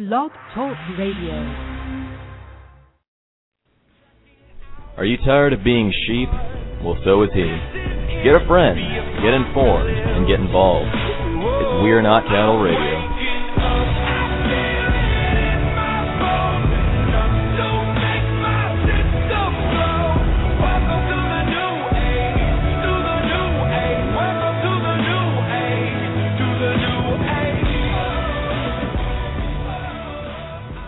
Blog Talk Radio. Are you tired of being sheep? Well, so is he. Get a friend, get informed, and get involved. It's We're Not Cattle Radio.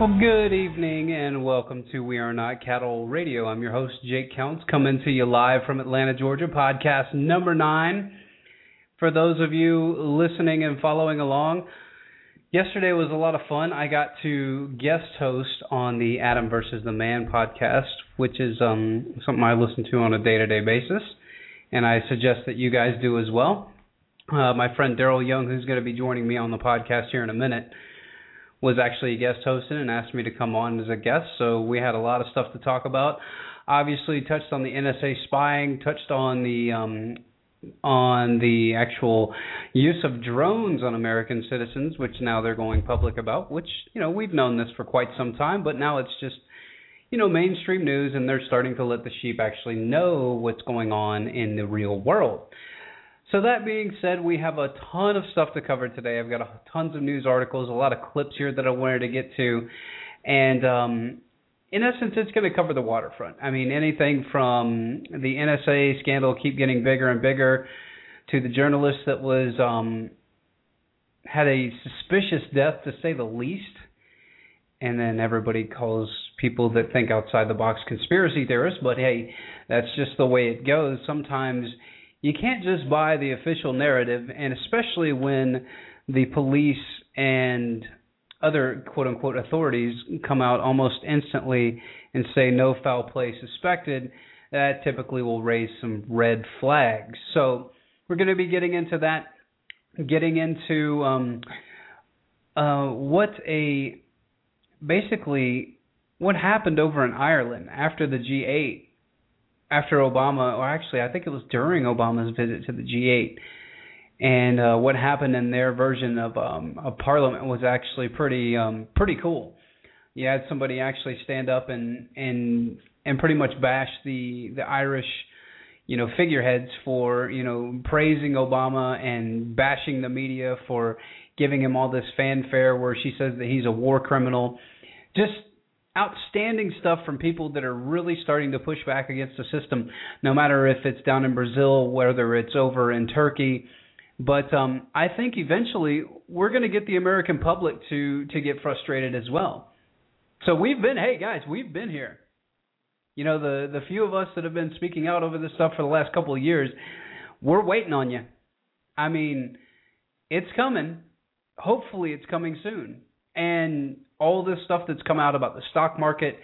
Well, good evening and welcome to We Are Not Cattle Radio. I'm your host, Jake Counts, coming to you live from Atlanta, Georgia, podcast number nine. For those of you listening and following along, yesterday was a lot of fun. I got to guest host on the Adam versus the Man podcast, which is um, something I listen to on a day to day basis, and I suggest that you guys do as well. Uh, my friend Darrell Young, who's going to be joining me on the podcast here in a minute, was actually a guest hosting and asked me to come on as a guest. So we had a lot of stuff to talk about. Obviously, touched on the NSA spying, touched on the um, on the actual use of drones on American citizens, which now they're going public about. Which you know we've known this for quite some time, but now it's just you know mainstream news, and they're starting to let the sheep actually know what's going on in the real world. So that being said, we have a ton of stuff to cover today. I've got a, tons of news articles, a lot of clips here that I wanted to get to, and um, in essence, it's going to cover the waterfront. I mean, anything from the NSA scandal keep getting bigger and bigger, to the journalist that was um, had a suspicious death to say the least, and then everybody calls people that think outside the box conspiracy theorists. But hey, that's just the way it goes. Sometimes you can't just buy the official narrative, and especially when the police and other quote unquote authorities come out almost instantly and say no foul play suspected, that typically will raise some red flags. So we're going to be getting into that, getting into um, uh, what a basically what happened over in Ireland after the G8 after Obama, or actually, I think it was during Obama's visit to the G8. And uh, what happened in their version of um, of Parliament was actually pretty um, pretty cool. You had somebody actually stand up and and and pretty much bash the the Irish, you know, figureheads for you know praising Obama and bashing the media for giving him all this fanfare where she says that he's a war criminal. Just outstanding stuff from people that are really starting to push back against the system, no matter if it's down in Brazil, whether it's over in Turkey. But um, I think eventually we're going to get the American public to to get frustrated as well. So we've been, hey guys, we've been here. You know, the the few of us that have been speaking out over this stuff for the last couple of years, we're waiting on you. I mean, it's coming. Hopefully, it's coming soon. And all this stuff that's come out about the stock market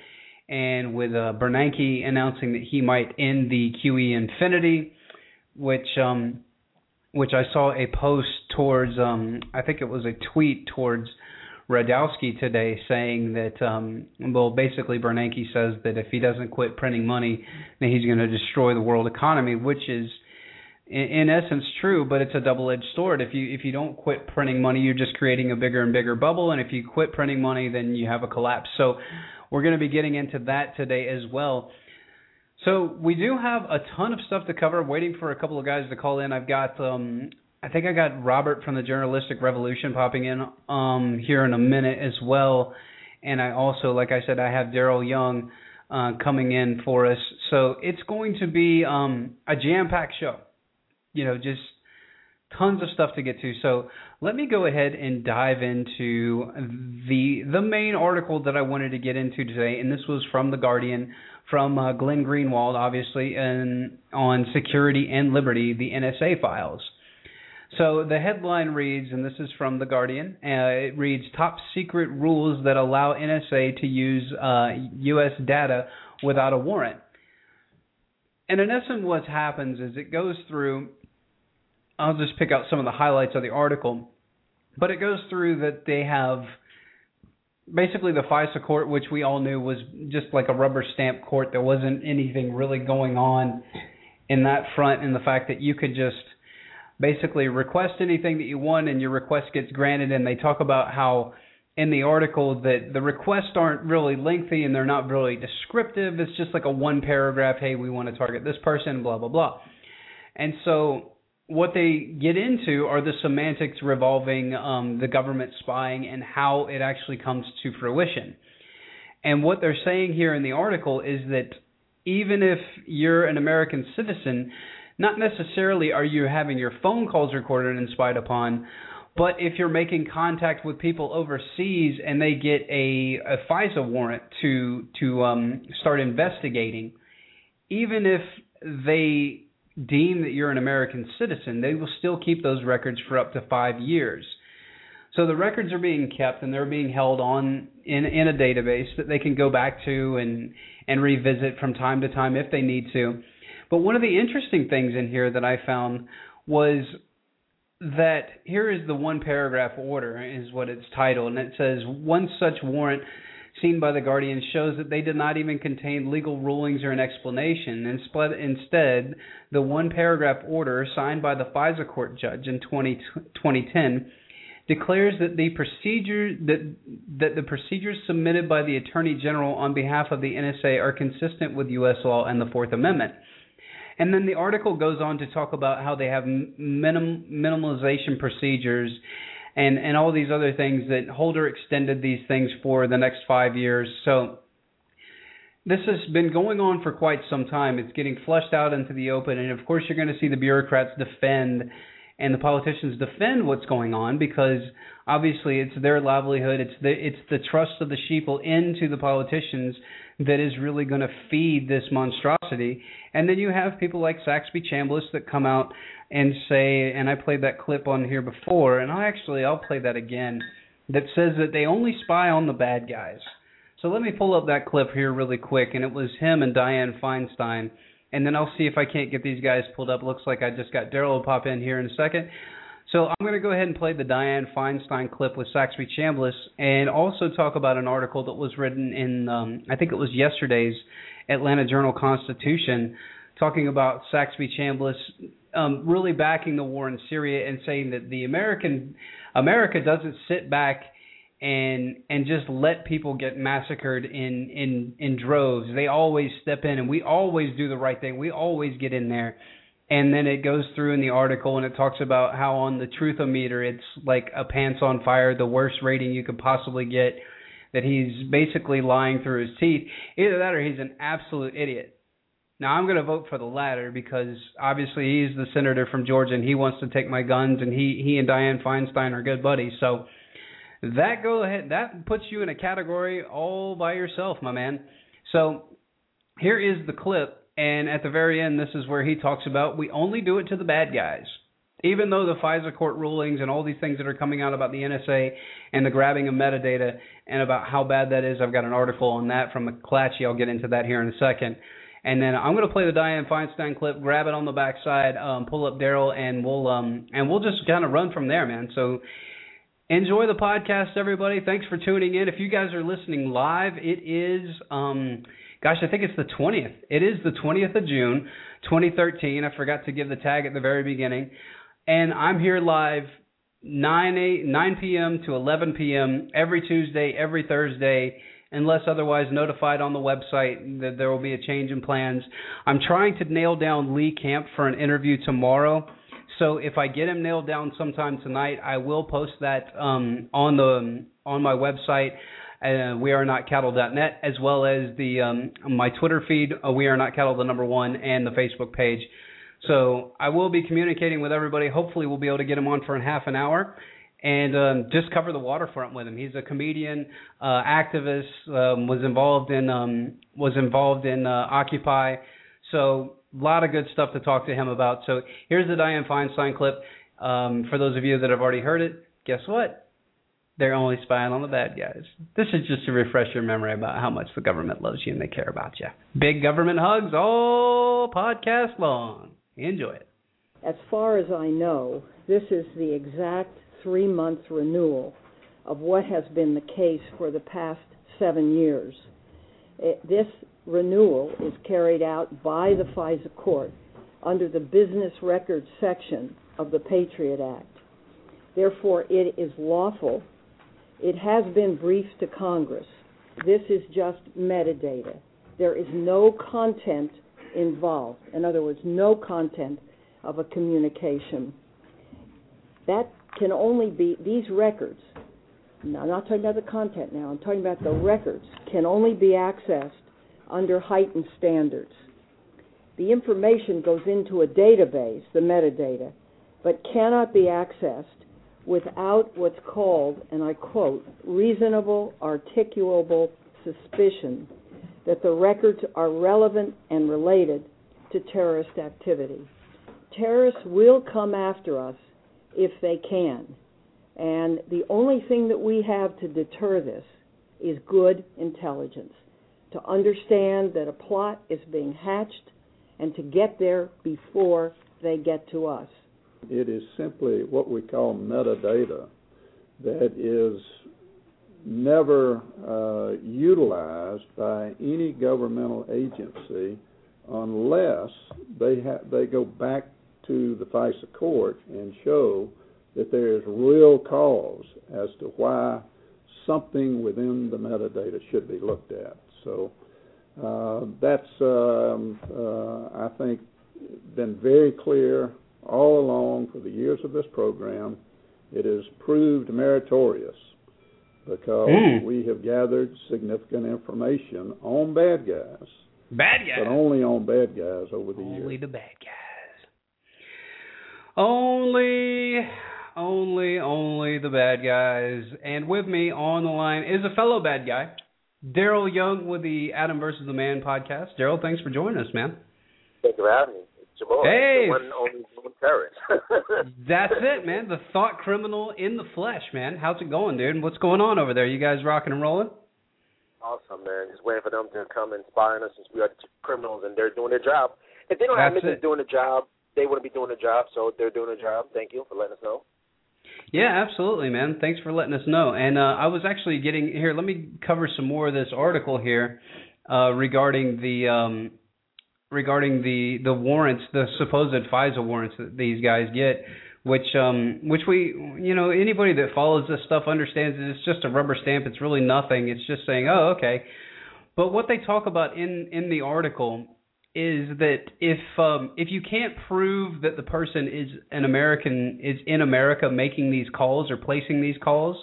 and with uh, Bernanke announcing that he might end the QE Infinity, which um, which I saw a post towards um, I think it was a tweet towards Radowski today saying that um, well basically Bernanke says that if he doesn't quit printing money, then he's going to destroy the world economy, which is in, essence true, but it's a double-edged sword. If you if you don't quit printing money, you're just creating a bigger and bigger bubble, and if you quit printing money, then you have a collapse. So we're going to be getting into that today as well. So we do have a ton of stuff to cover. waiting for a couple of guys to call in. I've got um I think I got Robert from the Journalistic Revolution popping in um here in a minute as well. And I also, like I said, I have Darrell Young uh, coming in for us. So it's going to be um, a jam-packed show you know, just tons of stuff to get to. So let me go ahead and dive into the the main article that I wanted to get into today, and this was from the Guardian, from uh, Glenn Greenwald, obviously, and on security and liberty, the NSA files. So the headline reads, and this is from the Guardian. Uh, it reads: "Top secret rules that allow NSA to use uh, U.S. data without a warrant." And in essence, what happens is it goes through I'll just pick out some of the highlights of the article. But it goes through that they have basically the FISA court, which we all knew was just like a rubber stamp court. There wasn't anything really going on in that front, and the fact that you could just basically request anything that you want and your request gets granted. And they talk about how in the article that the requests aren't really lengthy and they're not really descriptive. It's just like a one paragraph, hey, we want to target this person, blah, blah, blah. And so what they get into are the semantics revolving um, the government spying and how it actually comes to fruition. And what they're saying here in the article is that even if you're an American citizen, not necessarily are you having your phone calls recorded and spied upon, but if you're making contact with people overseas and they get a, a FISA warrant to to um, start investigating, even if they deem that you're an American citizen, they will still keep those records for up to five years. So the records are being kept and they're being held on in in a database that they can go back to and and revisit from time to time if they need to. But one of the interesting things in here that I found was that here is the one paragraph order is what it's titled and it says one such warrant seen by the guardian shows that they did not even contain legal rulings or an explanation. Instead the one paragraph order signed by the FISA court judge in 20, 2010 declares that the procedure that that the procedures submitted by the attorney general on behalf of the NSA are consistent with US law and the 4th amendment. And then the article goes on to talk about how they have minim, minimalization procedures and and all these other things that Holder extended these things for the next 5 years. So this has been going on for quite some time. It's getting flushed out into the open and of course you're going to see the bureaucrats defend and the politicians defend what's going on because obviously it's their livelihood, it's the it's the trust of the sheeple into the politicians that is really going to feed this monstrosity. And then you have people like Saxby Chambliss that come out and say, and I played that clip on here before, and I actually I'll play that again, that says that they only spy on the bad guys. So let me pull up that clip here really quick, and it was him and Dianne Feinstein. And then I'll see if I can't get these guys pulled up. Looks like I just got Darrell pop in here in a second. So I'm going to go ahead and play the Dianne Feinstein clip with Saxby Chambliss, and also talk about an article that was written in, um, I think it was yesterday's Atlanta Journal Constitution, talking about Saxby Chambliss um, really backing the war in Syria and saying that the American America doesn't sit back and and just let people get massacred in in in droves. They always step in, and we always do the right thing. We always get in there and then it goes through in the article and it talks about how on the truthometer it's like a pants on fire, the worst rating you could possibly get. That he's basically lying through his teeth. Either that or he's an absolute idiot. Now I'm going to vote for the latter because obviously he's the senator from Georgia and he wants to take my guns and he he and Dianne Feinstein are good buddies. So that go ahead that puts you in a category all by yourself, my man. So here is the clip and at the very end, this is where he talks about we only do it to the bad guys. Even though the FISA court rulings and all these things that are coming out about the NSA and the grabbing of metadata and about how bad that is, I've got an article on that from McClatchy. I'll get into that here in a second. And then I'm to play the Dianne Feinstein clip, grab it on the backside, um, pull up Darrell, and we'll um, and we'll just kind of run from there, man. So enjoy the podcast, everybody. Thanks for tuning in. If you guys are listening live, it is um, Gosh, I think it's the 20th. It is the 20th of June, 2013. I forgot to give the tag at the very beginning. And I'm here live 9 8, 9 p.m. to 11 p.m. every Tuesday, every Thursday, unless otherwise notified on the website that there will be a change in plans. I'm trying to nail down Lee Camp for an interview tomorrow. So if I get him nailed down sometime tonight, I will post that um, on the on my website uh, we are not cattle.net, as well as the um, my Twitter feed, uh, we are not cattle the number one, and the Facebook page. So I will be communicating with everybody. Hopefully, we'll be able to get him on for half an hour and um, just cover the waterfront with him. He's a comedian, uh, activist, um, was involved in um, was involved in uh, Occupy. So a lot of good stuff to talk to him about. So here's the Dianne Feinstein clip. Um, for those of you that have already heard it, guess what? they're only spying on the bad guys. This is just to refresh your memory about how much the government loves you and they care about you. Big government hugs all podcast long. Enjoy it. As far as I know, this is the exact three month renewal of what has been the case for the past seven years. It, this renewal is carried out by the FISA court under the business records section of the Patriot Act. Therefore, it is lawful It has been briefed to Congress. This is just metadata. There is no content involved. In other words, no content of a communication. That can only be, these records, now I'm not talking about the content now, I'm talking about the records, can only be accessed under heightened standards. The information goes into a database, the metadata, but cannot be accessed without what's called, and I quote, reasonable articulable suspicion that the records are relevant and related to terrorist activity. Terrorists will come after us if they can. And the only thing that we have to deter this is good intelligence. To understand that a plot is being hatched and to get there before they get to us. It is simply what we call metadata that is never uh, utilized by any governmental agency unless they ha- they go back to the FISA court and show that there is real cause as to why something within the metadata should be looked at. So uh, that's um, uh, I think been very clear all along for the years of this program. It has proved meritorious because mm. we have gathered significant information on bad guys. Bad guys. But only on bad guys over the only years. Only the bad guys. Only, only, only the bad guys. And with me on the line is a fellow bad guy, Darrell Young with the Adam versus the Man podcast. Darrell, thanks for joining us, man. Thank you for having me. Jamal, hey, one only terrorist. That's it, man. The thought criminal in the flesh, man. How's it going, dude? What's going on over there? You guys rocking and rolling? Awesome, man. Just waiting for them to come inspiring us since we are criminals and they're doing their job. If they don't That's have me it. doing the job, they wouldn't be doing the job. So they're doing the job. Thank you for letting us know. Yeah, absolutely, man. Thanks for letting us know. And uh, I was actually getting here. Let me cover some more of this article here uh, regarding the um, regarding the the warrants, the supposed FISA warrants that these guys get, which um which we you know anybody that follows this stuff understands that it's just a rubber stamp. It's really nothing. It's just saying, oh, okay. But what they talk about in in the article is that if um if you can't prove that the person is an American is in America making these calls or placing these calls,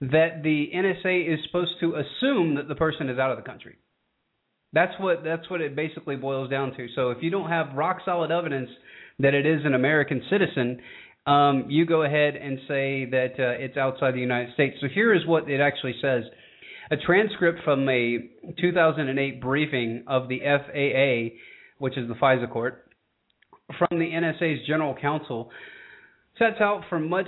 that the NSA is supposed to assume that the person is out of the country. That's what that's what it basically boils down to. So if you don't have rock solid evidence that it is an American citizen, um, you go ahead and say that uh, it's outside the United States. So here is what it actually says. A transcript from a 2008 briefing of the FAA, which is the FISA court, from the NSA's general counsel, sets out for much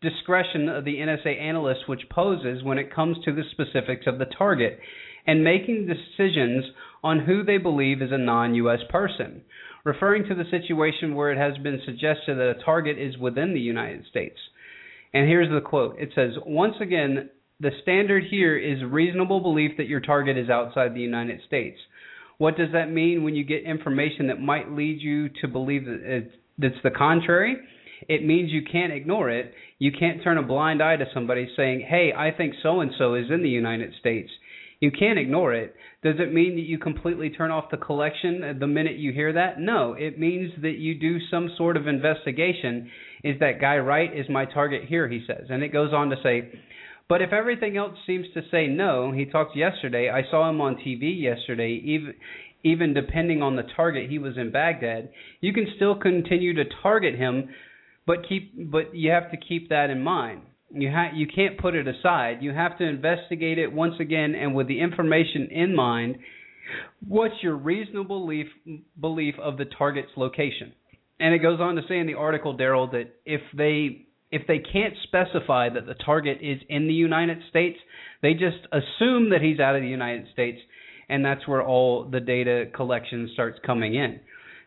discretion of the NSA analyst which poses when it comes to the specifics of the target and making decisions on who they believe is a non U.S. person, referring to the situation where it has been suggested that a target is within the United States. And here's the quote it says, Once again, the standard here is reasonable belief that your target is outside the United States. What does that mean when you get information that might lead you to believe that it's the contrary? It means you can't ignore it. You can't turn a blind eye to somebody saying, hey, I think so and so is in the United States. You can't ignore it. Does it mean that you completely turn off the collection the minute you hear that? No, it means that you do some sort of investigation. Is that guy right? Is my target here? He says. And it goes on to say, but if everything else seems to say no, he talked yesterday. I saw him on TV yesterday, even even depending on the target he was in Baghdad, you can still continue to target him, but keep but you have to keep that in mind. You ha- you can't put it aside. You have to investigate it once again, and with the information in mind. What's your reasonable belief belief of the target's location? And it goes on to say in the article, Darrell, that if they if they can't specify that the target is in the United States, they just assume that he's out of the United States, and that's where all the data collection starts coming in.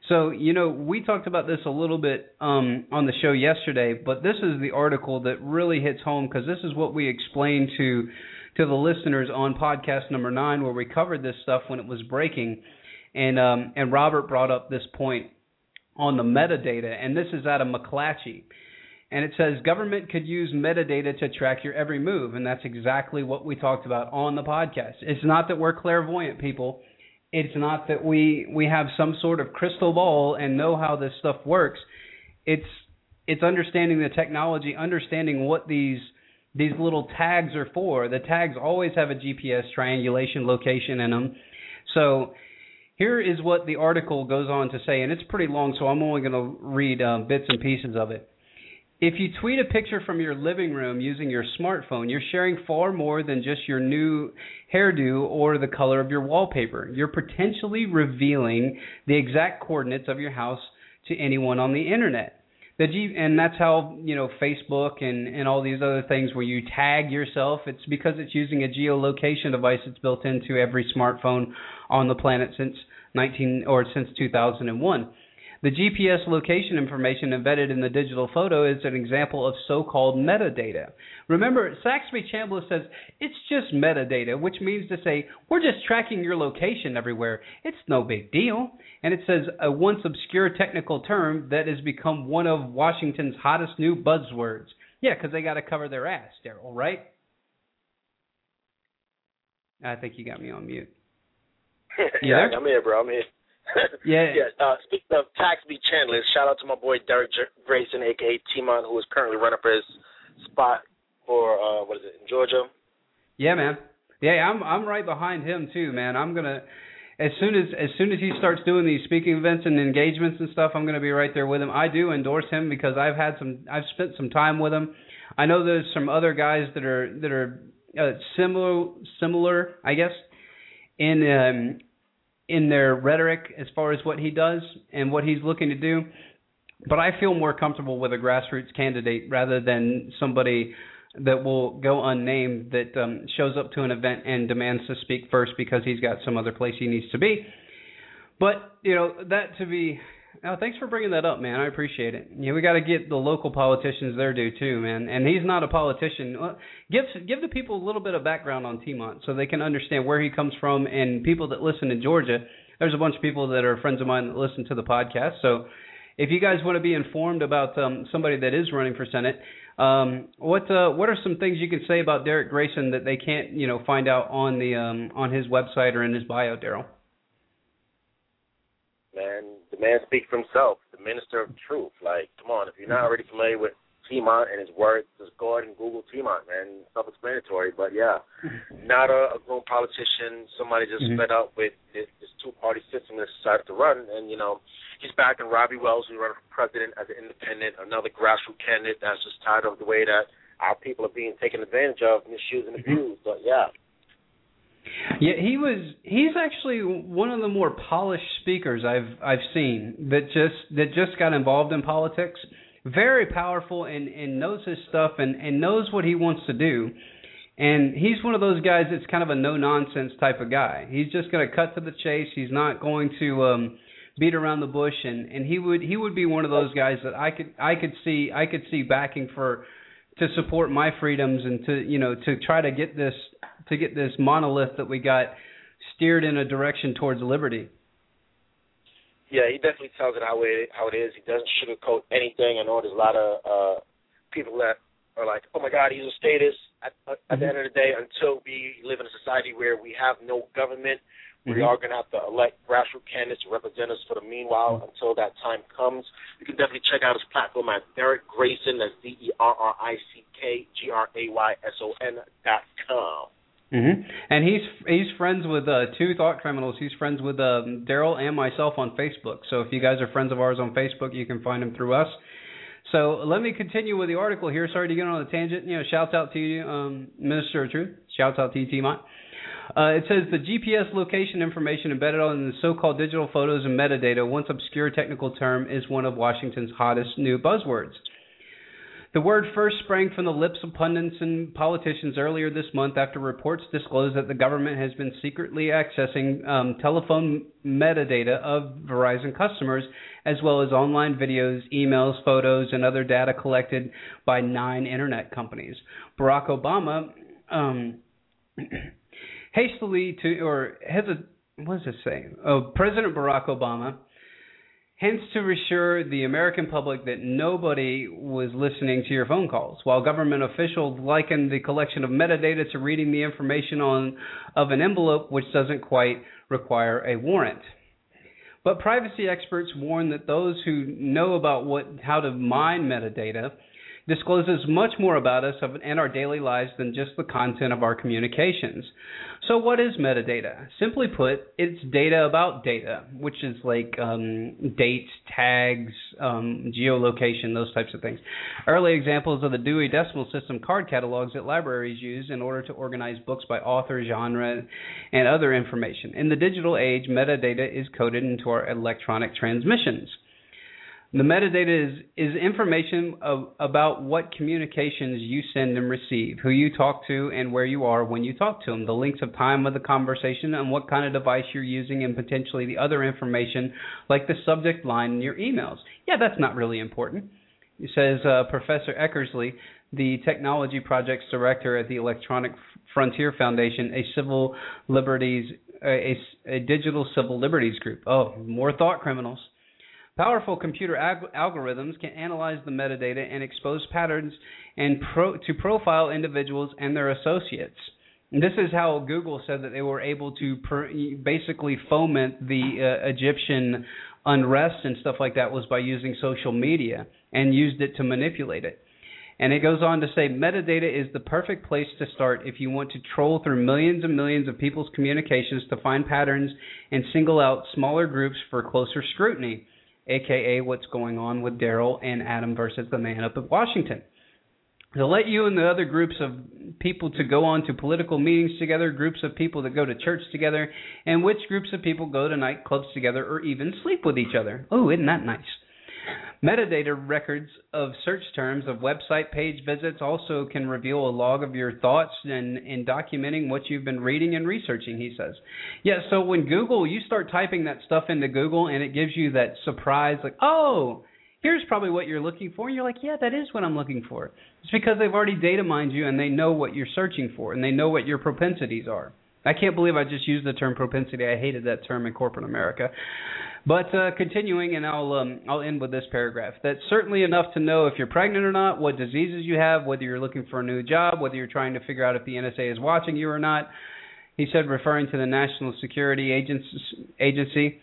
So, you know, we talked about this a little bit um, on the show yesterday, but this is the article that really hits home because this is what we explained to to the listeners on podcast number nine, where we covered this stuff when it was breaking, and um, and Robert brought up this point on the metadata, and this is out of McClatchy. And it says government could use metadata to track your every move, and that's exactly what we talked about on the podcast. It's not that we're clairvoyant people. It's not that we we have some sort of crystal ball and know how this stuff works. It's it's understanding the technology, understanding what these these little tags are for. The tags always have a GPS triangulation location in them. So here is what the article goes on to say, and it's pretty long, so I'm only going to read uh, bits and pieces of it. If you tweet a picture from your living room using your smartphone, you're sharing far more than just your new hairdo or the color of your wallpaper. You're potentially revealing the exact coordinates of your house to anyone on the internet. The G, and that's how you know Facebook and and all these other things where you tag yourself. It's because it's using a geolocation device that's built into every smartphone on the planet since 19 or since 2001. The GPS location information embedded in the digital photo is an example of so-called metadata. Remember, Saxby Chambliss says it's just metadata, which means to say we're just tracking your location everywhere. It's no big deal. And it says uh, a once obscure technical term that has become one of Washington's hottest new buzzwords. Yeah, because they got to cover their ass, Darrell, right? I think you got me on mute. yeah, I'm here, bro. I'm here. Yeah. yeah. Uh, speaking of tax Saxby Chambliss, shout out to my boy Derrick Grayson, aka Timon, who is currently running for his spot for uh what is it in Georgia? Yeah, man. Yeah, I'm I'm right behind him too, man. I'm gonna as soon as as soon as he starts doing these speaking events and engagements and stuff, I'm gonna be right there with him. I do endorse him because I've had some I've spent some time with him. I know there's some other guys that are that are uh, similar similar, I guess, in um, in their rhetoric as far as what he does and what he's looking to do. But I feel more comfortable with a grassroots candidate rather than somebody that will go unnamed that um, shows up to an event and demands to speak first because he's got some other place he needs to be. But you know that to be Oh, thanks for bringing that up, man. I appreciate it. Yeah, we got to get the local politicians their due too, man. And he's not a politician. Give give the people a little bit of background on Timont so they can understand where he comes from. And people that listen in Georgia, there's a bunch of people that are friends of mine that listen to the podcast. So if you guys want to be informed about um, somebody that is running for Senate, um, what uh, what are some things you can say about Derrick Grayson that they can't you know find out on the um, on his website or in his bio, Darrell? Man, the man speaks for himself, the minister of truth. Like, come on, if you're not already familiar with Timont and his work, just go ahead and Google Timont, man. Self-explanatory, but yeah, not a, a grown politician. Somebody just mm-hmm. fed up with this, this two-party system that decided to run, and you know, he's backing Robbie Wells, who's running for president as an independent, another grassroots candidate that's just tired of the way that our people are being taken advantage of, and misused, and mm-hmm. abused. But yeah, yeah, he was. He's actually one of the more polished speakers I've I've seen that just that just got involved in politics. Very powerful and and knows his stuff and and knows what he wants to do. And he's one of those guys that's kind of a no nonsense type of guy. He's just going to cut to the chase. He's not going to um beat around the bush and and he would he would be one of those guys that I could I could see I could see backing for to support my freedoms and to you know to try to get this to get this monolith that we got steered in a direction towards liberty. Yeah, he definitely tells it how it how it is. He doesn't sugarcoat anything. I know there's a lot of uh people that are like, "Oh my God, he's a statist." At, at mm-hmm. the end of the day, until we live in a society where we have no government, we mm-hmm. are going to have to elect grassroots candidates to represent us for the meanwhile until that time comes. You can definitely check out his platform at Derrick Grayson. That's D E R R I C K G R A Y S O N dot com. Mm-hmm. And he's he's friends with uh, two thought criminals. He's friends with um, Darrell and myself on Facebook. So if you guys are friends of ours on Facebook, you can find him through us. So let me continue with the article here. Sorry to get on a tangent. You know, shouts out to you, um, Minister of Truth. Shouts out to you, Timont. Uh, it says the GPS location information embedded on the so-called digital photos and metadata, once obscure technical term, is one of Washington's hottest new buzzwords. The word first sprang from the lips of pundits and politicians earlier this month after reports disclosed that the government has been secretly accessing um, telephone metadata of Verizon customers, as well as online videos, emails, photos, and other data collected by nine internet companies. Barack Obama. Um, hastily to or has a what does it say? Oh, President Barack Obama hence to reassure the American public that nobody was listening to your phone calls, while government officials likened the collection of metadata to reading the information on of an envelope which doesn't quite require a warrant. But privacy experts warn that those who know about what how to mine metadata discloses much more about us and our daily lives than just the content of our communications. So, what is metadata? Simply put, it's data about data, which is like um, dates, tags, um, geolocation, those types of things. Early examples of the Dewey Decimal System card catalogs that libraries use in order to organize books by author, genre, and other information. In the digital age, metadata is coded into our electronic transmissions. The metadata is, is information of, about what communications you send and receive, who you talk to, and where you are when you talk to them, the length of time of the conversation, and what kind of device you're using, and potentially the other information like the subject line in your emails. Yeah, that's not really important. Says uh, Professor Eckersley, the technology projects director at the Electronic Frontier Foundation, a civil liberties, a, a digital civil liberties group. Oh, more thought criminals. Powerful computer ag- algorithms can analyze the metadata and expose patterns and pro- to profile individuals and their associates. And this is how Google said that they were able to per- basically foment the uh, Egyptian unrest and stuff like that was by using social media and used it to manipulate it. And it goes on to say metadata is the perfect place to start if you want to troll through millions and millions of people's communications to find patterns and single out smaller groups for closer scrutiny aka what's going on with Darrell and Adam versus the man up at Washington. To let you and the other groups of people to go on to political meetings together, groups of people that go to church together, and which groups of people go to nightclubs together or even sleep with each other. Oh, isn't that nice? Metadata records of search terms of website page visits also can reveal a log of your thoughts and in documenting what you've been reading and researching, he says. Yeah, so when Google, you start typing that stuff into Google and it gives you that surprise, like, oh, here's probably what you're looking for. And you're like, yeah, that is what I'm looking for. It's because they've already data mined you and they know what you're searching for and they know what your propensities are. I can't believe I just used the term propensity. I hated that term in corporate America. But uh, continuing, and I'll um, I'll end with this paragraph. That's certainly enough to know if you're pregnant or not, what diseases you have, whether you're looking for a new job, whether you're trying to figure out if the NSA is watching you or not. He said, referring to the National Security Agency,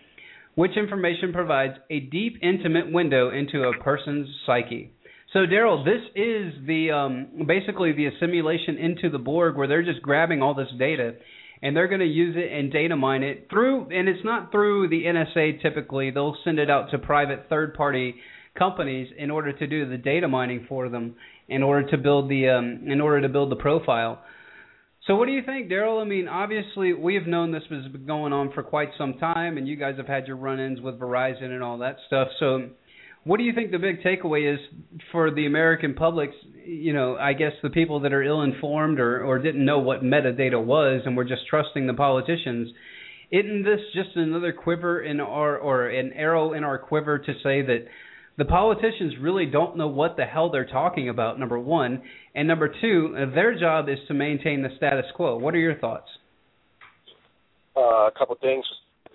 which information provides a deep, intimate window into a person's psyche. So, Darrell, this is the um, basically the assimilation into the Borg, where they're just grabbing all this data and they're going to use it and data mine it through and it's not through the NSA typically. They'll send it out to private third party companies in order to do the data mining for them in order to build the um, in order to build the profile. So what do you think Darrell? I mean obviously we have known this has been going on for quite some time and you guys have had your run-ins with Verizon and all that stuff. So what do you think the big takeaway is for the American public? You know, I guess the people that are ill-informed or, or didn't know what metadata was and were just trusting the politicians. Isn't this just another quiver in our or an arrow in our quiver to say that the politicians really don't know what the hell they're talking about? Number one, and number two, their job is to maintain the status quo. What are your thoughts? Uh, a couple things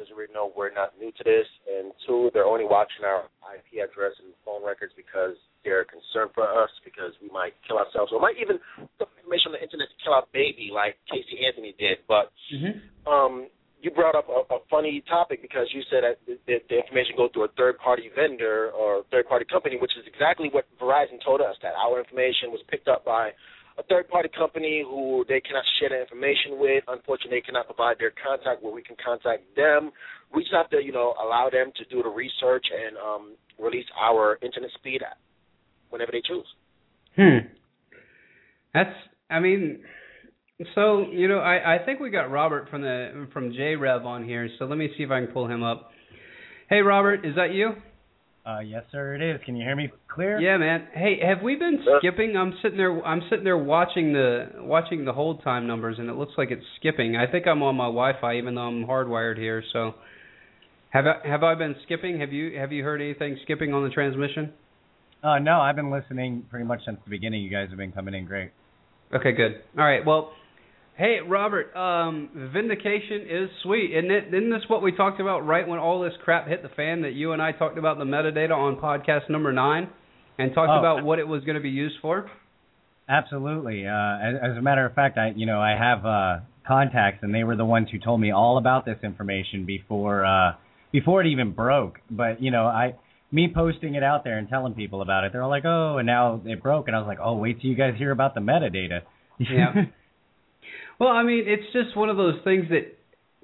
as we know, we're not new to this, and two, they're only watching our IP address and phone records because they're concerned for us because we might kill ourselves or might even put information on the internet to kill our baby like Casey Anthony did. But mm-hmm. um, you brought up a, a funny topic because you said that the, the information goes through a third party vendor or third party company, which is exactly what Verizon told us that our information was picked up by a third party company who they cannot share the information with. Unfortunately, they cannot provide their contact where we can contact them. We just have to, you know, allow them to do the research and um, release our internet speed whenever they choose. Hmm. That's, I mean, so you know, I I think we got Robert from the from J Rev on here. So let me see if I can pull him up. Hey, Robert, is that you? Uh, yes, sir, it is. Can you hear me clear? Yeah, man. Hey, have we been skipping? I'm sitting there. I'm sitting there watching the watching the hold time numbers, and it looks like it's skipping. I think I'm on my Wi-Fi, even though I'm hardwired here. So, have I have I been skipping? Have you have you heard anything skipping on the transmission? Uh, no, I've been listening pretty much since the beginning. You guys have been coming in great. Okay, good. All right. Well, Hey, Robert, um, vindication is sweet, isn't it? Isn't this what we talked about right when all this crap hit the fan? That you and I talked about the metadata on podcast number nine, and talked Oh. about what it was going to be used for. Absolutely. Uh, as, as a matter of fact, I you know I have uh, contacts, and they were the ones who told me all about this information before uh, before it even broke. But you know, I me posting it out there and telling people about it, they're all like, "Oh," and now it broke, and I was like, "Oh, wait till you guys hear about the metadata." Yeah. Well, I mean, it's just one of those things that,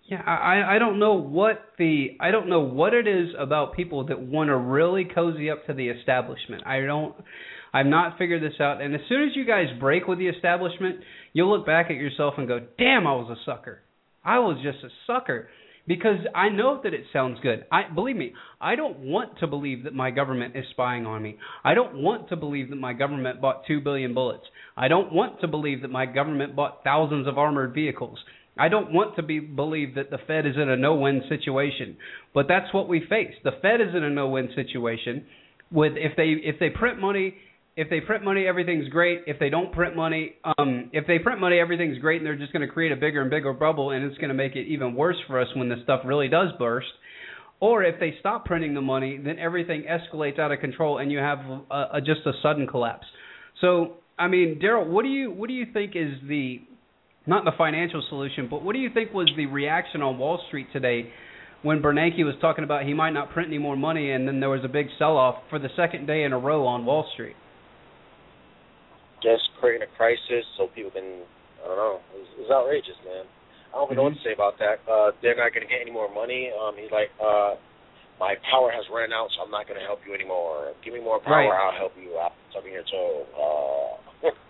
yeah, I I don't know what the I don't know what it is about people that want to really cozy up to the establishment. I don't. I've not figured this out. And as soon as you guys break with the establishment, you'll look back at yourself and go, "Damn, I was a sucker. I was just a sucker." Because I know that it sounds good. I believe me, I don't want to believe that my government is spying on me. I don't want to believe that my government bought 2 billion bullets. I don't want to believe that my government bought thousands of armored vehicles. I don't want to be believe that the Fed is in a no-win situation. But that's what we face. The Fed is in a no-win situation with if they if they print money if they print money, everything's great. If they don't print money, um, if they print money, everything's great, and they're just going to create a bigger and bigger bubble, and it's going to make it even worse for us when the stuff really does burst. Or if they stop printing the money, then everything escalates out of control, and you have a, a, just a sudden collapse. So, I mean, Darrell, what do you what do you think is the not the financial solution, but what do you think was the reaction on Wall Street today when Bernanke was talking about he might not print any more money, and then there was a big sell-off for the second day in a row on Wall Street? Just creating a crisis so people can. I don't know. It's, it's outrageous, man. I don't even know what to say about that. Uh, they're not going to get any more money. Um, he's like, uh, my power has run out, so I'm not going to help you anymore. Give me more power, Right. I'll help you out. Something here, so. Uh,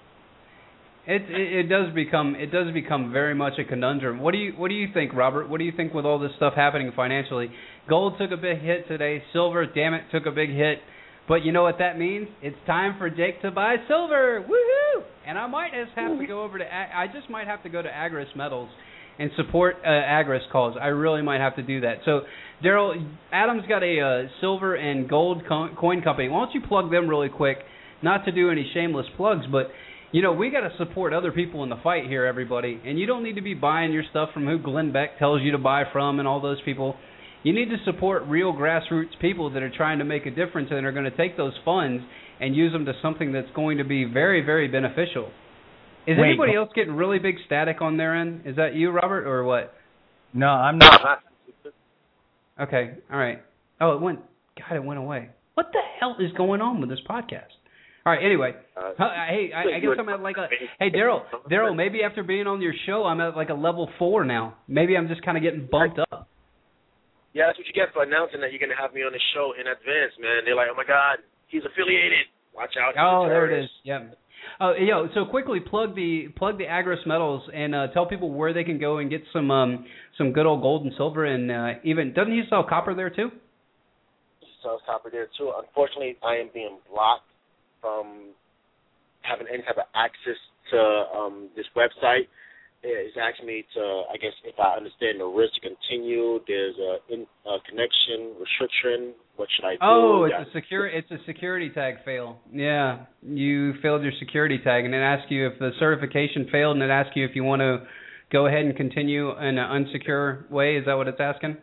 It, it it does become it does become very much a conundrum. What do you what do you think, Robert? What do you think with all this stuff happening financially? Gold took a big hit today. Silver, damn it, took a big hit. But you know what that means? It's time for Jake to buy silver. Woohoo! And I might just have to go over to I just might have to go to Agris Metals and support uh, Agris calls. I really might have to do that. So, Darrell, Adam's got a uh, silver and gold co- coin company. Why don't you plug them really quick? Not to do any shameless plugs, but you know we got to support other people in the fight here, everybody. And you don't need to be buying your stuff from who Glenn Beck tells you to buy from and all those people. You need to support real grassroots people that are trying to make a difference and are going to take those funds and use them to something that's going to be very, very beneficial. Is Wait, anybody else getting really big static on their end? Is that you, Robert, or what? No, I'm not. not. Okay, all right. Oh, it went. God, it went away. What the hell is going on with this podcast? All right. Anyway, Uh, hey, I, I guess I'm at like a. Hey, Darrell, Darrell, maybe after being on your show, I'm at like a level four now. Maybe I'm just kind of getting bumped up. Yeah, that's what you get for announcing that you're going to have me on the show in advance, man. They're like, oh my God, he's affiliated. Watch out. Oh, there it is. Yep. Oh, yo, so quickly plug the plug the Agris Metals and uh, tell people where they can go and get some um some good old gold and silver and uh, even doesn't he sell copper there too? He sells copper there too. Unfortunately, I am being blocked from having any type of access to um, this website. It's asking me to, I guess, if I understand the risk to continue. There's a, in, a connection restriction. What should I do? Oh, it's Yeah. a secure it's a security tag fail. Yeah, you failed your security tag, and it asks you if the certification failed, and it asks you if you want to go ahead and continue in an unsecure way. Is that what it's asking?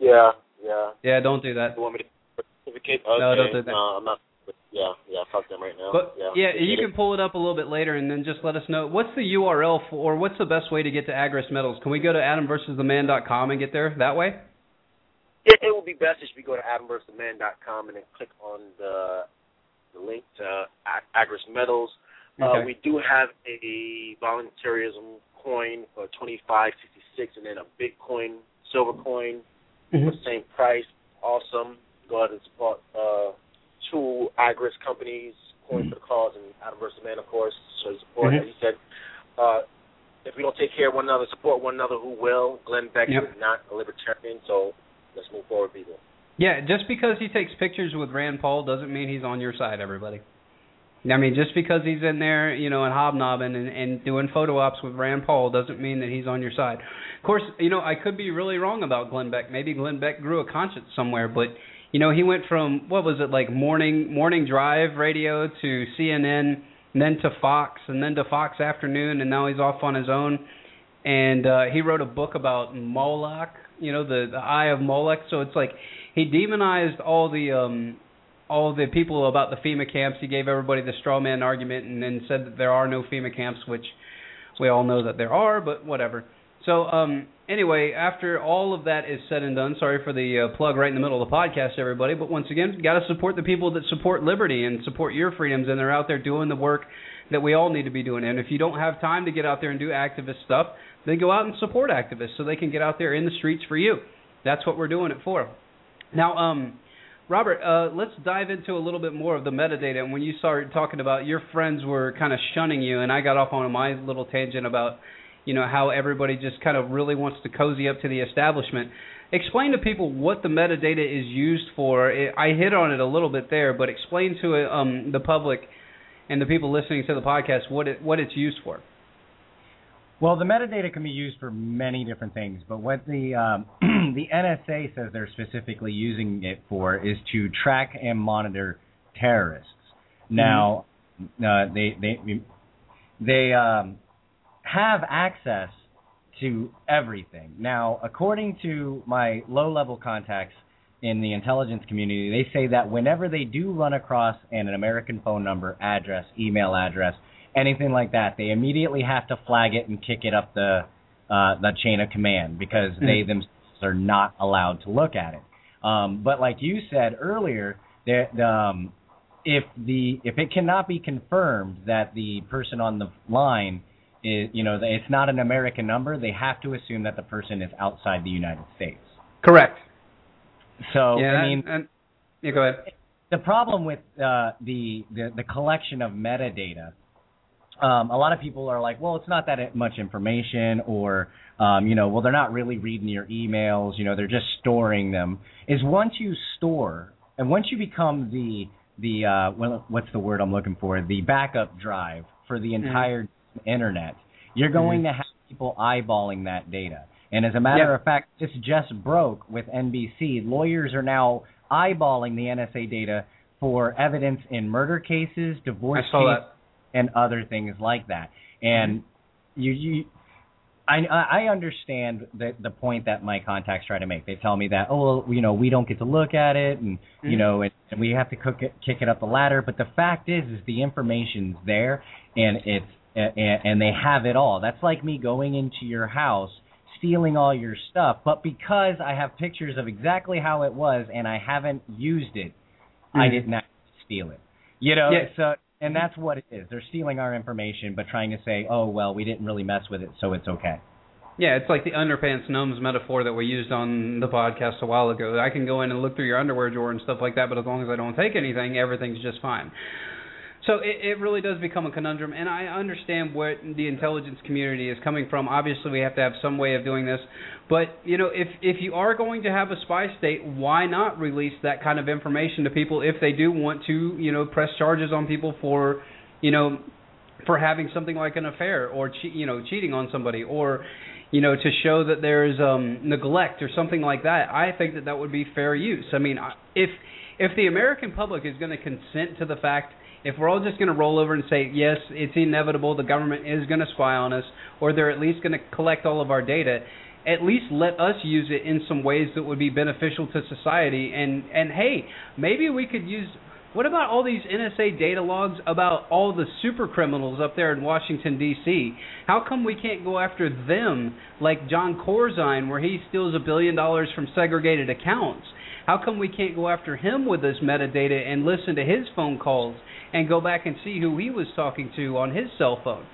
yeah, yeah. Yeah, don't do that. You want me to certificate? Okay. No, don't do that. No, I'm not. Yeah, yeah. Fuck them right now. But yeah, yeah, appreciate you it. can pull it up a little bit later, and then just let us know what's the URL for, or what's the best way to get to Agris Metals. Can we go to AdamVersusTheMan.com and get there that way? It, it would be best if you go to adamversustheman.com and then click on the the link to Ag- Agris Metals. Uh, we do have a voluntarism coin for twenty five sixty six, and then a Bitcoin silver coin Mm-hmm. for the same price. Awesome. Go ahead and support uh, two Agris companies, coin for the cause, and Adam versus Man, of course. So support, Mhm. as you said. Uh, if we don't take care of one another, support one another, who will? Glenn Beck Yep. is not a libertarian, so let's move forward, people. Yeah, just because he takes pictures with Rand Paul doesn't mean he's on your side, everybody. I mean, just because he's in there, you know, and hobnobbing and, and doing photo ops with Rand Paul doesn't mean that he's on your side. Of course, you know, I could be really wrong about Glenn Beck. Maybe Glenn Beck grew a conscience somewhere, but you know, he went from what was it like morning morning drive radio to CNN and then to Fox, and then to Fox Afternoon, and now he's off on his own. And uh, he wrote a book about Moloch, you know, the the Eye of Moloch. So it's like he demonized all the um all the people about the FEMA camps. He gave everybody the straw man argument, and then said that there are no FEMA camps, which we all know that there are, but whatever. So um anyway, after all of that is said and done, sorry for the uh, plug right in the middle of the podcast, everybody. But once again, got to support the people that support liberty and support your freedoms, and they're out there doing the work that we all need to be doing. And if you don't have time to get out there and do activist stuff, then go out and support activists so they can get out there in the streets for you. That's what we're doing it for. Now, um, Robert, uh, let's dive into a little bit more of the metadata. And when you started talking about your friends were kind of shunning you, and I got off on my little tangent about you know how everybody just kind of really wants to cozy up to the establishment. Explain to people what the metadata is used for. I hit on it a little bit there, but explain to um, the public and the people listening to the podcast what it what it's used for. Well, the metadata can be used for many different things, but what the um, the NSA says they're specifically using it for is to track and monitor terrorists. Now, mm-hmm. uh, they they they um, have access to everything. Now, according to my low level contacts in the intelligence community, they say that whenever they do run across an American phone number, address, email address, anything like that, they immediately have to flag it and kick it up the uh, the chain of command because mm-hmm. they themselves are not allowed to look at it. Um, but like you said earlier, that um, if the if it cannot be confirmed that the person on the line is, you know, it's not an American number, they have to assume that the person is outside the United States. Correct. So yeah, I mean, and, yeah, go ahead. The problem with uh, the, the the collection of metadata, um, a lot of people are like, well, it's not that much information, or um, you know, well, they're not really reading your emails, you know, they're just storing them. Is once you store and once you become the the uh, well, what's the word I'm looking for? The backup drive for the mm-hmm. entire mm internet, you're going mm-hmm. to have people eyeballing that data. And as a matter yep. of fact, this just broke with NBC. Lawyers are now eyeballing the NSA data for evidence in murder cases, divorce cases, and other things like that. And mm-hmm. you, you I I understand the the point that my contacts try to make. They tell me that oh well, you know we don't get to look at it and mm-hmm. you know and we have to cook it, kick it up the ladder. But the fact is is the information's there and it's and, and they have it all. That's like me going into your house, stealing all your stuff, but because I have pictures of exactly how it was and I haven't used it, mm-hmm. I didn't steal it. You know, yeah. so and that's what it is. They're stealing our information, but trying to say, "Oh well, we didn't really mess with it, so it's okay." Yeah, it's like the underpants gnomes metaphor that we used on the podcast a while ago. I can go in and look through your underwear drawer and stuff like that, but as long as I don't take anything, everything's just fine. So it, it really does become a conundrum, and I understand where the intelligence community is coming from. Obviously, we have to have some way of doing this, but you know, if if you are going to have a spy state, why not release that kind of information to people if they do want to, you know, press charges on people for, you know, for having something like an affair or che- you know cheating on somebody or you know to show that there's um neglect or something like that i think that that would be fair use i mean if if the american public is going to consent to the fact if we're all just going to roll over and say, yes, it's inevitable, the government is going to spy on us, or they're at least going to collect all of our data, at least let us use it in some ways that would be beneficial to society. And and hey, maybe we could use. What about all these NSA data logs about all the super criminals up there in Washington D.C.? How come we can't go after them like Jon Corzine, where he steals a billion dollars from segregated accounts? How come we can't go after him with this metadata and listen to his phone calls and go back and see who he was talking to on his cell phone.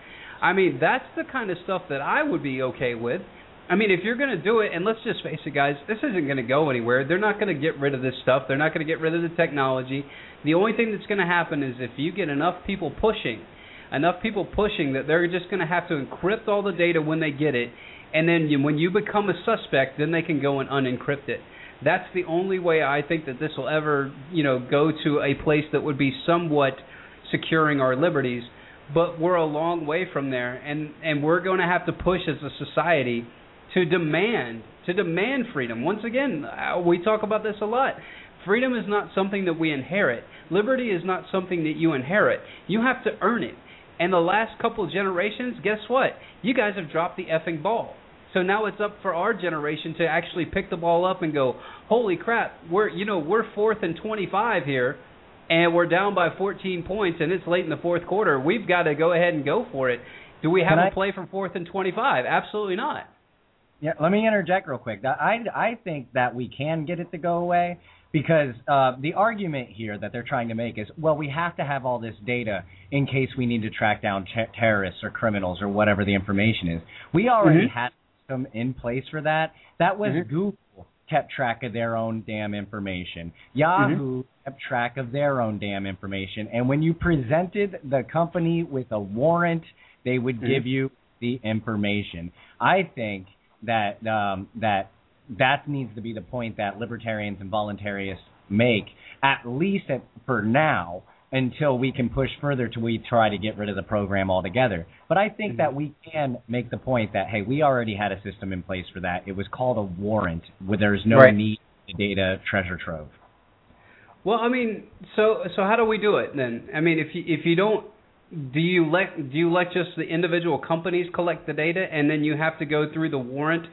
I mean, that's the kind of stuff that I would be okay with. I mean, if you're going to do it, and let's just face it, guys, this isn't going to go anywhere. They're not going to get rid of this stuff. They're not going to get rid of the technology. The only thing that's going to happen is if you get enough people pushing, enough people pushing that they're just going to have to encrypt all the data when they get it, and then when you become a suspect, then they can go and unencrypt it. That's the only way I think that this will ever, you know, go to a place that would be somewhat securing our liberties. But we're a long way from there, and and we're going to have to push as a society to demand to demand freedom. Once again, uh, we talk about this a lot. Freedom is not something that we inherit. Liberty is not something that you inherit. You have to earn it. And the last couple generations, guess what? You guys have dropped the effing ball. So now it's up for our generation to actually pick the ball up and go, "Holy crap, we're you know, we're fourth and 25 here and we're down by 14 points and it's late in the fourth quarter. We've got to go ahead and go for it." Do we have Can a I- play from fourth and 25? Absolutely not. Yeah, let me interject real quick. I I think that we can get it to go away because uh, the argument here that they're trying to make is, well, we have to have all this data in case we need to track down ter- terrorists or criminals or whatever the information is. We already Mhm. had some in place for that. That was Mhm. Google kept track of their own damn information. Yahoo kept track of their own damn information. And when you presented the company with a warrant, they would Mhm. give you the information. I think that um, that that needs to be the point that libertarians and voluntarists make, at least at, for now, until we can push further to we try to get rid of the program altogether. But I think mm-hmm. that we can make the point that hey, we already had a system in place for that. It was called a warrant, where there's no Right. need for data treasure trove. Well, I mean, so so how do we do it then? I mean, if you if you don't do you let do you let just the individual companies collect the data and then you have to go through the warrant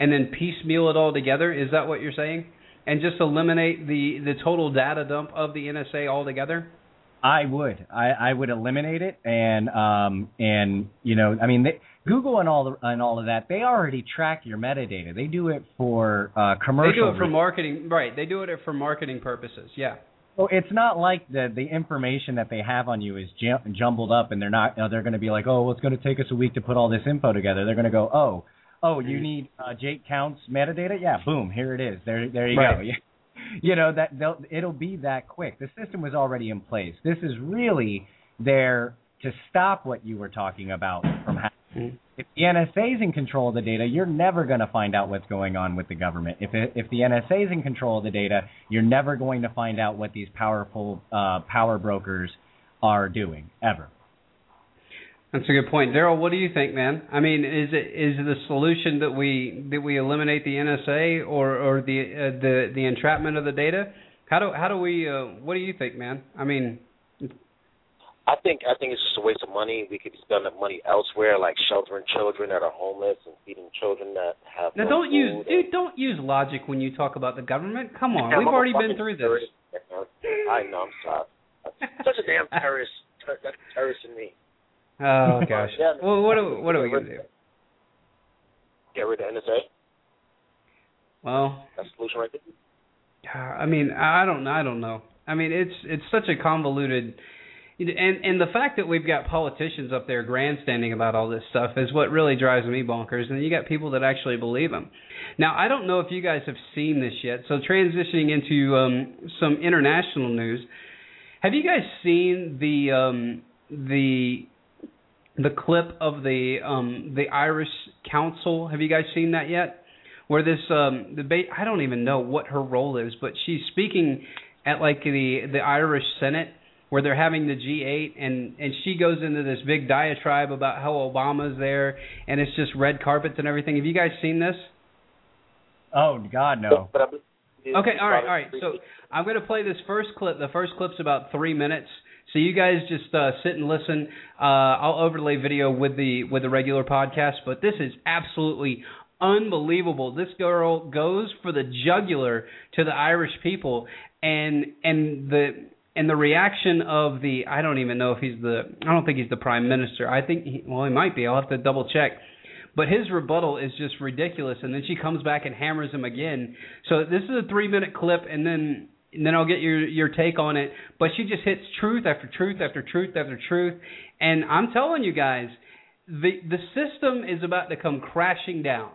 and then piecemeal it all together? Is that what you're saying? And just eliminate the the total data dump of the NSA altogether? I would. I, I would eliminate it, and um, and you know, I mean, they, Google and all the, and all of that. They already track your metadata. They do it for uh, commercial. They do it for reasons. marketing, right? They do it for marketing purposes. Yeah. So it's not like the the information that they have on you is jum- jumbled up, and they're not. You know, they're going to be like, oh, well, it's going to take us a week to put all this info together. They're going to go, oh, oh, you Mhm. need uh, Jake Counts metadata? Yeah, boom, here it is. There, there you Right. go. you know that they'll, it'll be that quick. The system was already in place. This is really there to stop what you were talking about from happening. Mhm. If the NSA is in control of the data, you're never going to find out what's going on with the government. If it, if the NSA is in control of the data, you're never going to find out what these powerful uh, power brokers are doing ever. That's a good point, Darrell. What do you think, man? I mean, is it is the solution that we that we eliminate the NSA or or the uh, the the entrapment of the data? How do how do we? Uh, what do you think, man? I mean, I think I think it's just a waste of money. We could spend that money elsewhere, like sheltering children that are homeless and feeding children that have. now no don't use dude, don't use logic when you talk about the government. Come on, Yeah, we've I'm already been through this. I know. I'm sorry. Such a damn terrorist. That's terrorist in me. Oh gosh. Yeah. Well, what are, what are we gonna do? Get rid of NSA. Well, That's the solution right there. I mean, I don't I don't know. I mean, it's it's such a convoluted and and the fact that we've got politicians up there grandstanding about all this stuff is what really drives me bonkers. And you got people that actually believe them. Now, I don't know if you guys have seen this yet. So transitioning into um, some international news, have you guys seen the um, the the clip of the um, the Irish Council? Have you guys seen that yet? Where this um, debate, I don't even know what her role is, but she's speaking at like the the Irish Senate where they're having the G8 and and she goes into this big diatribe about how Obama's there and it's just red carpets and everything. Have you guys seen this? Oh God, no. But I, Okay, all right, all right. So I'm going to play this first clip. The first clip's about three minutes. So you guys just uh, sit and listen. Uh, I'll overlay video with the with the regular podcast, but this is absolutely unbelievable. This girl goes for the jugular to the Irish people, and and the and the reaction of the I don't even know if he's the I don't think he's the prime minister. I think he, well he might be. I'll have to double check. But his rebuttal is just ridiculous, and then she comes back and hammers him again. So this is a three minute clip, and then and then I'll get your your take on it. But she just hits truth after truth after truth after truth, and I'm telling you guys, the the system is about to come crashing down.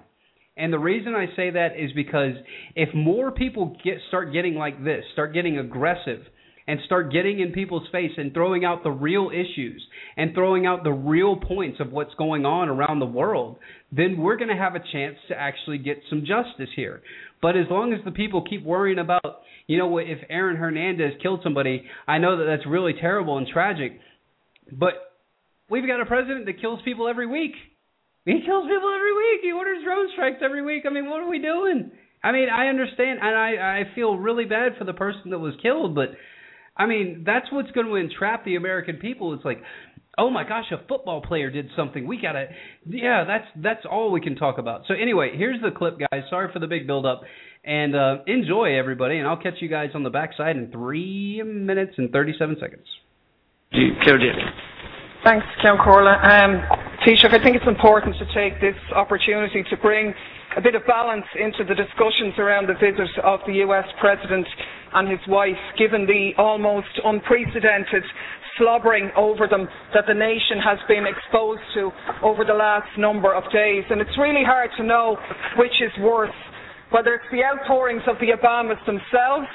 And the reason I say that is because if more people get start getting like this, start getting aggressive, and start getting in people's face and throwing out the real issues and throwing out the real points of what's going on around the world, then we're going to have a chance to actually get some justice here. But as long as the people keep worrying about, you know, if Aaron Hernandez killed somebody, I know that that's really terrible and tragic, but we've got a president that kills people every week. He kills people every week. He orders drone strikes every week. I mean, what are we doing? I mean, I understand, and I I feel really bad for the person that was killed, but I mean, that's what's going to entrap the American people. It's like oh my gosh, a football player did something. We gotta, yeah, that's that's all we can talk about. So anyway, here's the clip, guys. Sorry for the big build up, and uh, enjoy everybody. And I'll catch you guys on the backside in three minutes and thirty seven seconds. Claire Daly. Thanks, Ceann Comhairle. Um, Taoiseach, I think it's important to take this opportunity to bring a bit of balance into the discussions around the visit of the US President and his wife, given the almost unprecedented slobbering over them that the nation has been exposed to over the last number of days. And it's really hard to know which is worse, whether it's the outpourings of the Obamas themselves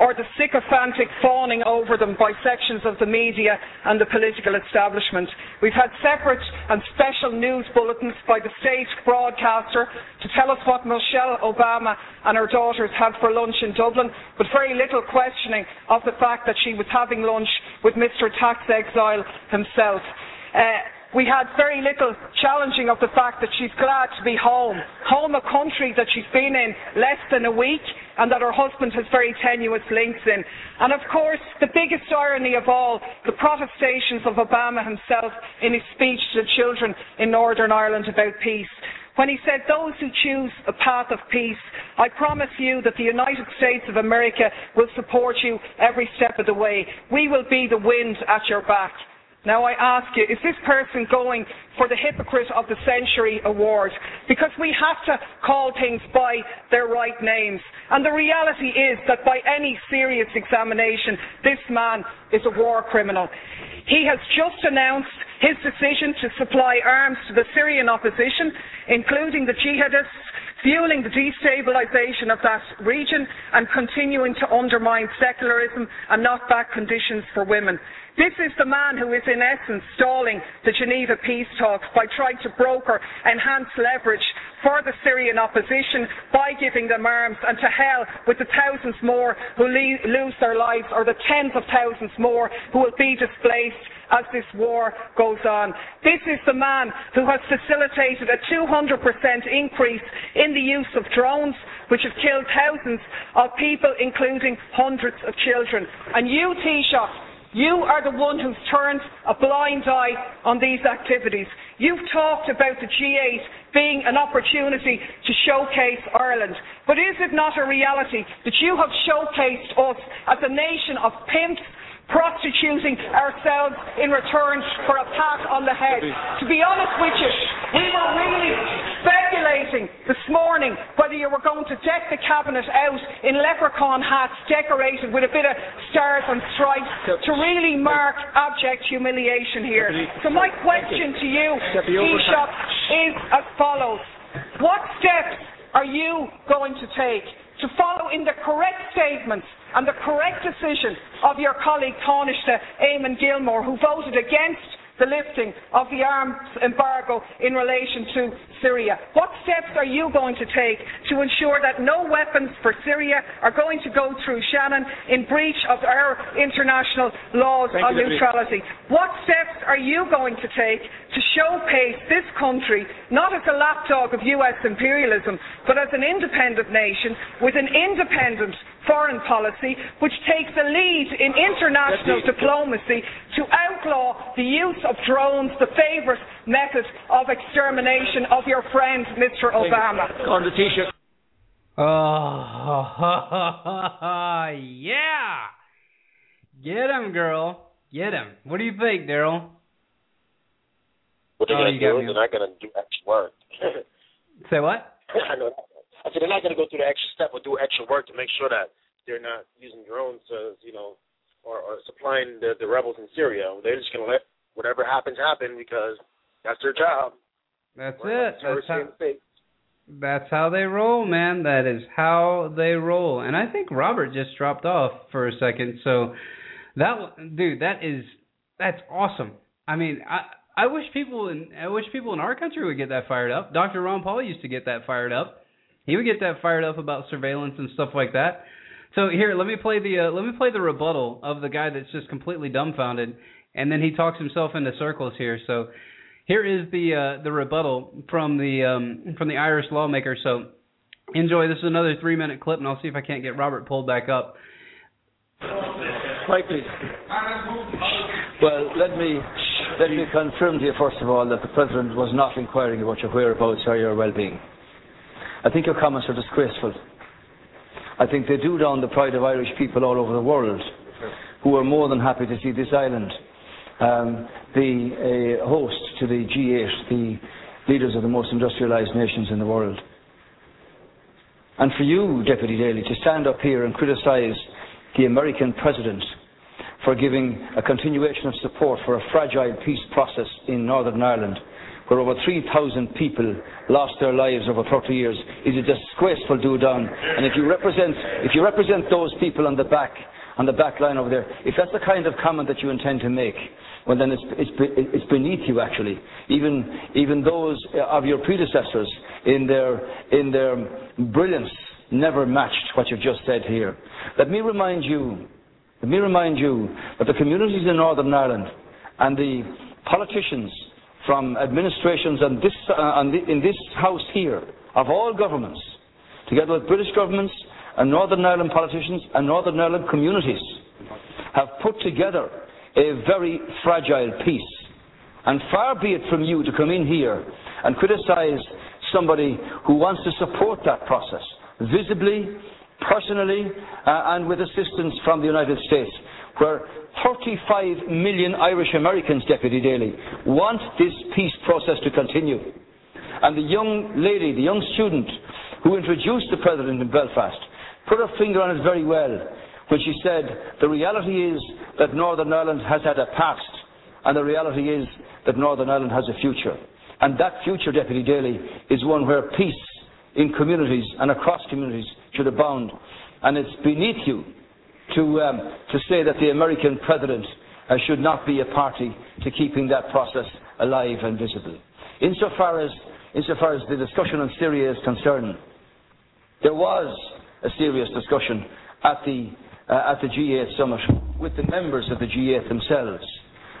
or the sycophantic fawning over them by sections of the media and the political establishment. We've had separate and special news bulletins by the state broadcaster to tell us what Michelle Obama and her daughters had for lunch in Dublin, but very little questioning of the fact that she was having lunch with Mr. Tax Exile himself. Uh, we had very little challenging of the fact that she's glad to be home. Home, a country that she's been in less than a week and that her husband has very tenuous links in. And of course, the biggest irony of all, the protestations of Obama himself in his speech to the children in Northern Ireland about peace. When he said, Those who choose a path of peace, I promise you that the United States of America will support you every step of the way. We will be the wind at your back. Now I ask you, is this person going for the Hypocrite of the Century award? Because we have to call things by their right names. And the reality is that by any serious examination, this man is a war criminal. He has just announced his decision to supply arms to the Syrian opposition, including the jihadists, fueling the destabilisation of that region and continuing to undermine secularism and not back conditions for women. This is the man who is in essence stalling the Geneva peace talks by trying to broker enhanced leverage for the Syrian opposition by giving them arms and to hell with the thousands more who lose their lives or the tens of thousands more who will be displaced as this war goes on. This is the man who has facilitated a 200% increase in the use of drones, which have killed thousands of people, including hundreds of children. And you, Taoiseach, you are the one who's turned a blind eye on these activities. You've talked about the G8 being an opportunity to showcase Ireland. But is it not a reality that you have showcased us as a nation of pimps prostituting ourselves in return for a pat on the head. To be honest with you, we were really speculating this morning whether you were going to deck the cabinet out in leprechaun hats decorated with a bit of stars and stripes to really mark abject humiliation here. So my question to you, Taoiseach, is as follows. What steps are you going to take to follow in the correct statements and the correct decision of your colleague Taoiseach Eamon Gilmore, who voted against the lifting of the arms embargo in relation to Syria. What steps are you going to take to ensure that no weapons for Syria are going to go through Shannon in breach of our international laws Thank on you, neutrality? What steps are you going to take to showcase this country not as a lapdog of US imperialism, but as an independent nation with an independent foreign policy which takes the lead in international diplomacy to outlaw the use of drones, the favourite method of extermination of your friend Mr. Obama. On the T-shirt. Oh, yeah. Get him, girl. Get him. What do you think, Darrell? What they're Oh, gonna do is they're not gonna do extra work. Say what? I know. I said they're not gonna go through the extra step or do extra work to make sure that they're not using drones to, you know, or, or supplying the, the rebels in Syria. They're just gonna let whatever happens happen because that's their job. That's We're it. That's how, in the States. that's how they roll, man. That is how they roll. And I think Robert just dropped off for a second. So that dude, that is that's awesome. I mean, I I wish people in I wish people in our country would get that fired up. Dr. Ron Paul used to get that fired up. He would get that fired up about surveillance and stuff like that. So here, let me play the uh, let me play the rebuttal of the guy that's just completely dumbfounded, and then he talks himself into circles here. So here is the uh, the rebuttal from the um, from the Irish lawmaker. So enjoy. This is another three minute clip, and I'll see if I can't get Robert pulled back up. Mike, please. Well, let me let me confirm to you, first of all, that the President was not inquiring about your whereabouts or your well-being. I think your comments are disgraceful. I think they do down the pride of Irish people all over the world who are more than happy to see this island um, a host to the G8, the leaders of the most industrialised nations in the world. And for you, Deputy Daly, to stand up here and criticise the American President for giving a continuation of support for a fragile peace process in Northern Ireland, where over 3,000 people lost their lives over 30 years, is a disgraceful do down. And if you represent, if you represent those people on the back, on the back line over there, if that's the kind of comment that you intend to make, well then it's, it's, it's beneath you actually. Even, even those of your predecessors in their, in their brilliance never matched what you've just said here. Let me remind you let me remind you that the communities in Northern Ireland and the politicians from administrations on this, uh, on the, in this House here, of all governments, together with British governments and Northern Ireland politicians and Northern Ireland communities, have put together a very fragile peace. And far be it from you to come in here and criticise somebody who wants to support that process, visibly personally uh, and with assistance from the United States, where 35 million Irish Americans, Deputy Daly, want this peace process to continue. And the young lady, the young student who introduced the President in Belfast, put her finger on it very well when she said, the reality is that Northern Ireland has had a past, and the reality is that Northern Ireland has a future. And that future, Deputy Daly, is one where peace in communities and across communities should abound. And it's beneath you to, um, to say that the American president uh, should not be a party to keeping that process alive and visible. Insofar as, insofar as the discussion on Syria is concerned, there was a serious discussion at the, uh, at the G8 summit with the members of the G8 themselves.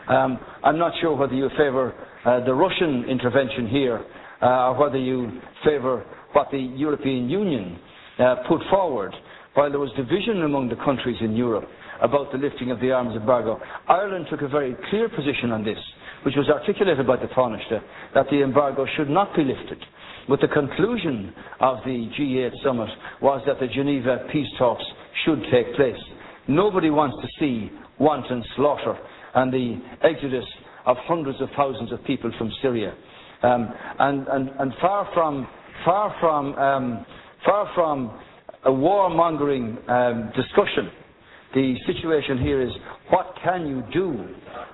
Um, I'm not sure whether you favour uh, the Russian intervention here uh, or whether you favour what the European Union uh, put forward while there was division among the countries in Europe about the lifting of the arms embargo. Ireland took a very clear position on this, which was articulated by the Taoiseach, that the embargo should not be lifted. But the conclusion of the G8 summit was that the Geneva peace talks should take place. Nobody wants to see wanton slaughter and the exodus of hundreds of thousands of people from Syria. Um, and, and, and far from far from, um, far from a warmongering um, discussion, the situation here is what can you do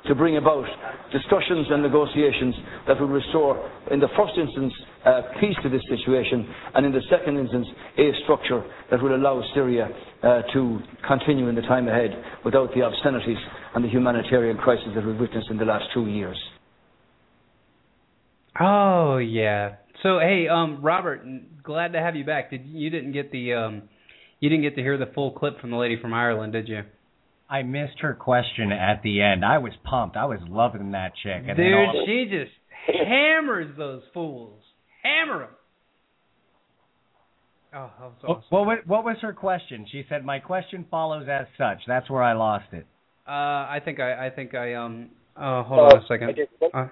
to bring about discussions and negotiations that will restore, in the first instance, uh, peace to this situation, and in the second instance, a structure that will allow Syria uh, to continue in the time ahead without the obscenities and the humanitarian crisis that we've witnessed in the last two years. Oh yeah, so hey, um, Robert, glad to have you back. Did you didn't get the um, you didn't get to hear the full clip from the lady from Ireland, did you? I missed her question at the end. I was pumped. I was loving that chick. And Dude, all... she just hammers those fools. Hammer them. Oh, that was awesome. What, what, what was her question? She said, "My question follows as such." That's where I lost it. Uh, I think I, I think I um. Uh, hold uh, on a second. Uh,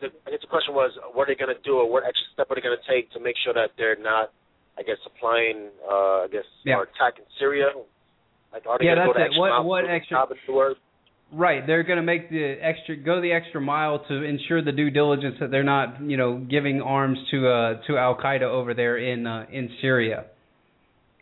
the, I guess the question was, what are they going to do, or what extra step are they going to take to make sure that they're not, I guess, supplying, uh, I guess, yeah. or attacking Syria? Like, are they yeah, going to go the extra what, mile what extra? Right, they're going to make the extra go the extra mile to ensure the due diligence that they're not, you know, giving arms to uh to Al Qaeda over there in uh, in Syria.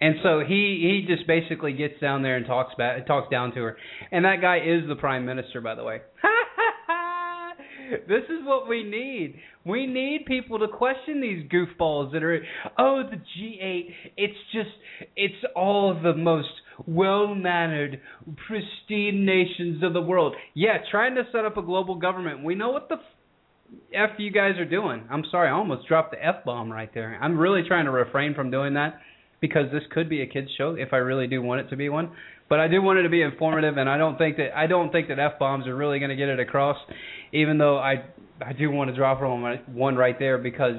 And so he he just basically gets down there and talks about talks down to her. And that guy is the prime minister, by the way. this is what we need. We need people to question these goofballs that are, oh, the G8, it's just, it's all the most well mannered, pristine nations of the world. Yeah, trying to set up a global government. We know what the F you guys are doing. I'm sorry, I almost dropped the F bomb right there. I'm really trying to refrain from doing that because this could be a kids show if I really do want it to be one. But I do want it to be informative, and I don't think that I don't think that f bombs are really going to get it across. Even though I I do want to drop one one right there because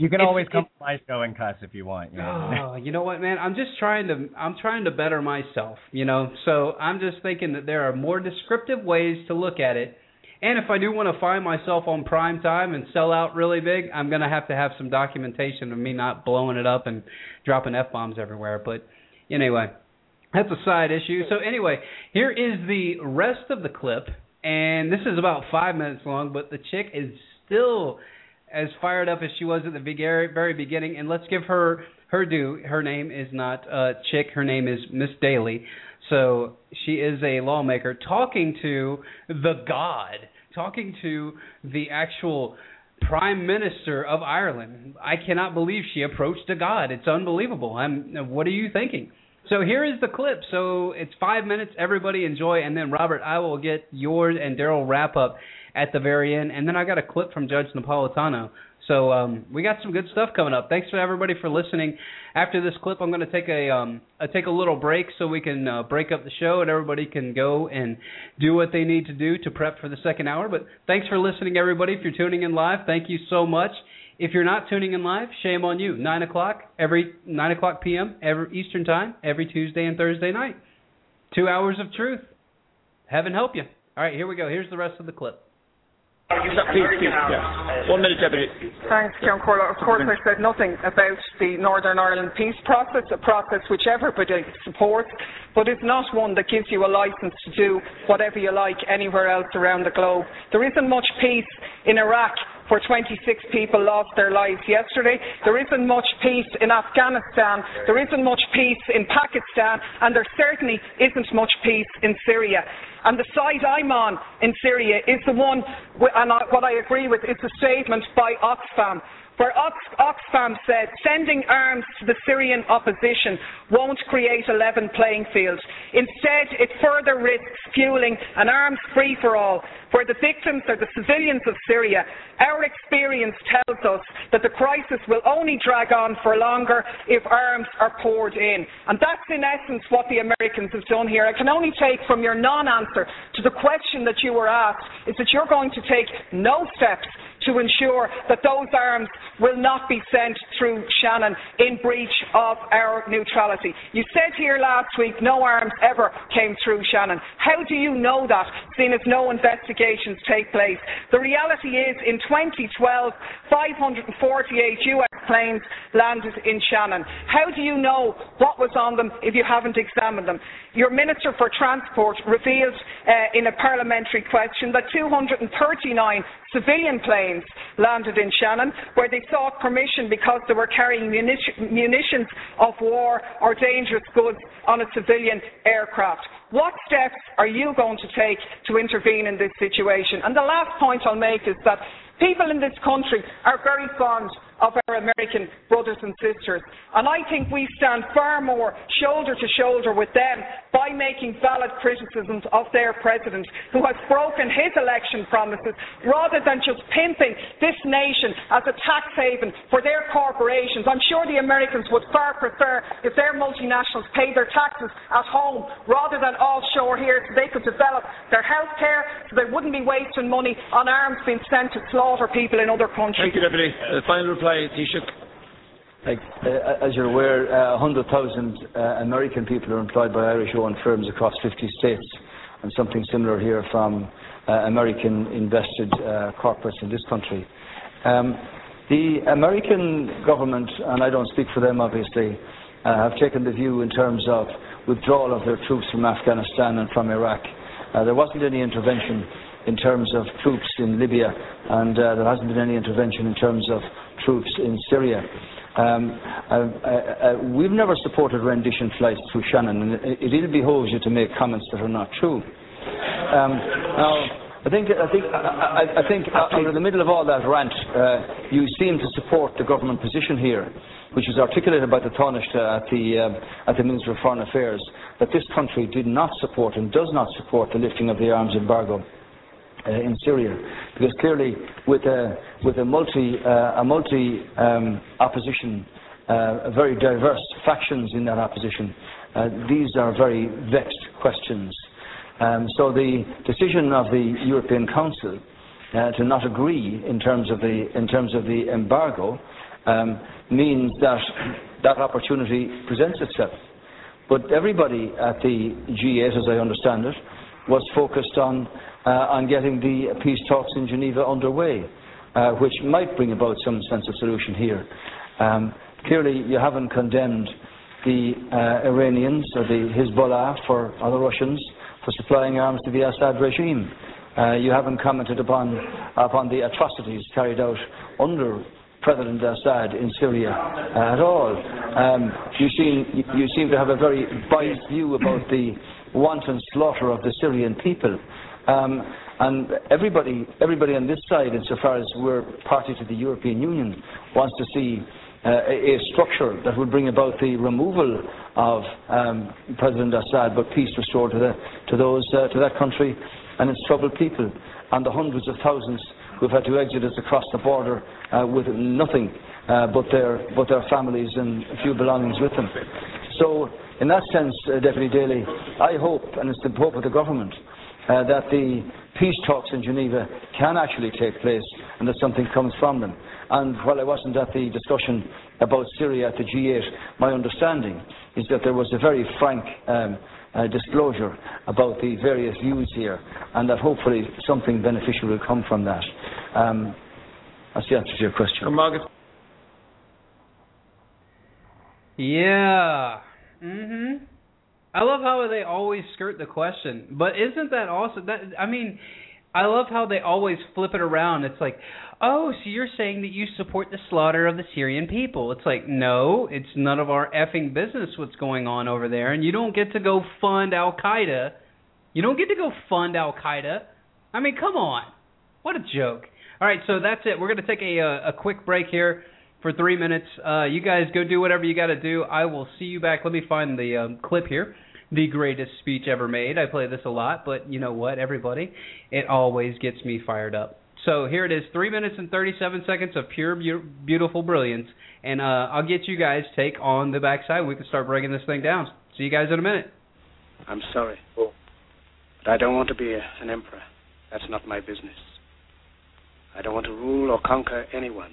you can always come to my show and cuss if you want. You know? Oh, you know what, man? I'm just trying to I'm trying to better myself. You know, so I'm just thinking that there are more descriptive ways to look at it, And if I do want to find myself on prime time and sell out really big, I'm going to have to have some documentation of me not blowing it up and dropping f bombs everywhere. But anyway, that's a side issue. So anyway, here is the rest of the clip, and this is about five minutes long, but the chick is still as fired up as she was at the very very beginning. And let's give her her due. Her name is not uh, Chick. Her name is Miss Daly. So she is a lawmaker talking to the God, talking to the actual prime minister of Ireland. I cannot believe she approached a God. It's unbelievable. I'm. What are you thinking? So here is the clip. So it's five minutes. Everybody enjoy, and then Robert, I will get yours and Darrell wrap up at the very end, and then I got a clip from Judge Napolitano. So um, we got some good stuff coming up. Thanks for everybody for listening. After this clip, I'm going to take a um, take a little break so we can uh, break up the show and everybody can go and do what they need to do to prep for the second hour. But thanks for listening, everybody. If you're tuning in live, thank you so much. If you're not tuning in live, shame on you. Nine o'clock every nine o'clock p.m. every Eastern time every Tuesday and Thursday night. Two hours of truth. Heaven help you. All right, here we go. Here's the rest of the clip. Please, please, yeah. One minute, Deputy. Thanks, Ceann Comhairle. Of course, I said nothing about the Northern Ireland peace process, a process which everybody supports, but it's not one that gives you a licence to do whatever you like anywhere else around the globe. There isn't much peace in Iraq where 26 people lost their lives yesterday. There isn't much peace in Afghanistan. There isn't much peace in Pakistan. And there certainly isn't much peace in Syria. And the side I'm on in Syria is the one, and what I agree with is the statement by Oxfam, where Oxfam said sending arms to the Syrian opposition won't create a level playing field. Instead, it further risks fueling an arms free for all, where the victims are the civilians of Syria. Our experience tells us that the crisis will only drag on for longer if arms are poured in. And that's in essence what the Americans have done here. I can only take from your non answer to the question that you were asked is that you're going to take no steps to ensure that those arms will not be sent through Shannon in breach of our neutrality. You said here last week no arms ever came through Shannon. How do you know that, seeing as no investigations take place? The reality is, in 2012, 548 US planes landed in Shannon. How do you know what was on them if you haven't examined them? Your Minister for Transport revealed uh, in a parliamentary question that 239 civilian planes landed in Shannon, where they sought permission because they were carrying munitions of war or dangerous goods on a civilian aircraft. What steps are you going to take to intervene in this situation? And the last point I'll make is that people in this country are very fond of our American brothers and sisters. And I think we stand far more shoulder to shoulder with them by making valid criticisms of their president, who has broken his election promises, rather than just pimping this nation as a tax haven for their corporations. I'm sure the Americans would far prefer if their multinationals paid their taxes at home rather than offshore here so they could develop their health care, so they wouldn't be wasting money on arms being sent to slaughter people in other countries. Thank you, Deputy. Uh, final reply uh, as you're aware, uh, 100,000 uh, American people are employed by Irish-owned firms across 50 states, and something similar here from American invested uh, corporates in this country. Um, the American government, and I don't speak for them obviously, have taken the view in terms of withdrawal of their troops from Afghanistan and from Iraq. there wasn't any intervention in terms of troops in Libya, and there hasn't been any intervention in terms of troops in Syria. Um, uh, uh, uh, we've never supported rendition flights through Shannon, and it, it ill behoves you to make comments that are not true. Um, now, I think, I think, I, I think under the middle of all that rant, uh, you seem to support the government position here, which was articulated by the Taoiseach at the, uh, at the Minister of Foreign Affairs, that this country did not support and does not support the lifting of the arms embargo uh, in Syria, because clearly with a with a multi uh, a multi um, opposition, uh, very diverse factions in that opposition, uh, these are very vexed questions. Um, so the decision of the European Council uh, to not agree in terms of the in terms of the embargo um, means that that opportunity presents itself. But everybody at the G8, as I understand it, was focused on, on getting the peace talks in Geneva underway, uh, which might bring about some sense of solution here. Um, clearly, you haven't condemned the uh, Iranians or the Hezbollah for, or the Russians for supplying arms to the Assad regime. Uh, you haven't commented upon, upon the atrocities carried out under President Assad in Syria uh, at all. Um, you, seem, you seem to have a very biased view about the wanton slaughter of the Syrian people. Um, and everybody, everybody on this side, insofar as we're party to the European Union, wants to see uh, a, structure that would bring about the removal of um, President Assad, but peace restored to, the, to those uh, to that country and its troubled people, and the hundreds of thousands who've had to exit us across the border uh, with nothing uh, but their but their families and a few belongings with them. So, in that sense, uh, Deputy Daly, I hope, and it's the hope of the government, uh, that the peace talks in Geneva can actually take place and that something comes from them. And while I wasn't at the discussion about Syria at the G8, my understanding is that there was a very frank um, uh, disclosure about the various views here, and that hopefully something beneficial will come from that. Um, that's the answer to your question. Yeah. Mhm. I love how they always skirt the question, but isn't that also that? I mean, I love how they always flip it around. It's like, oh, so you're saying that you support the slaughter of the Syrian people? It's like, no, it's none of our effing business what's going on over there, and you don't get to go fund Al Qaeda. You don't get to go fund Al Qaeda. I mean, come on, what a joke. All right, so that's it. We're going to take a, a, a quick break here for three minutes. Uh, you guys go do whatever you got to do. I will see you back. Let me find the um, clip here. The greatest speech ever made. I play this a lot, but you know what, everybody? It always gets me fired up. So here it is, three minutes and 37 seconds of pure, be- beautiful brilliance. And uh, I'll get you guys take on the backside. We can start breaking this thing down. See you guys in a minute. I'm sorry, but I don't want to be an emperor. That's not my business. I don't want to rule or conquer anyone.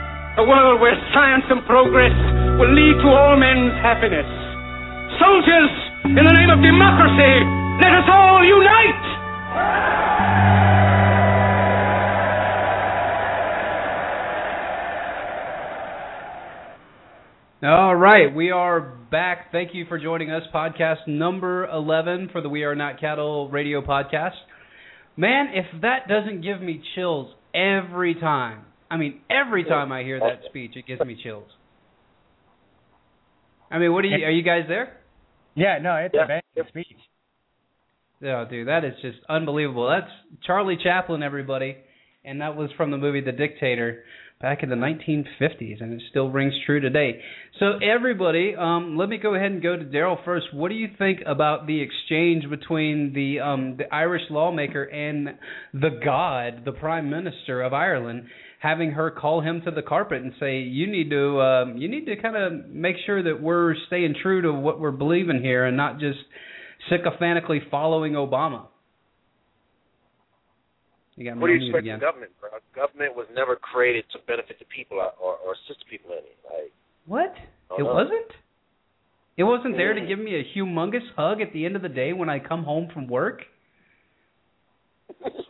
a world where science and progress will lead to all men's happiness. Soldiers, in the name of democracy, let us all unite! All right, we are back. Thank you for joining us. Podcast number 11 for the We Are Not Cattle radio podcast. Man, if that doesn't give me chills every time, I mean, every time I hear that speech, it gives me chills. I mean, what are you, are you guys there? Yeah, no, it's a banging speech. Oh, dude, that is just unbelievable. That's Charlie Chaplin, everybody, and that was from the movie The Dictator back in the 1950s, and it still rings true today. So, everybody, um, let me go ahead and go to Darrell first. What do you think about the exchange between the um, the Irish lawmaker and the God, the Prime Minister of Ireland, having her call him to the carpet and say, "You need to um, you need to kind of make sure that we're staying true to what we're believing here, and not just sycophantically following Obama." You got What do you expect from government, bro? Government was never created to benefit the people or, or assist people in it. Like, What? It no. wasn't? It wasn't there to give me a humongous hug at the end of the day when I come home from work?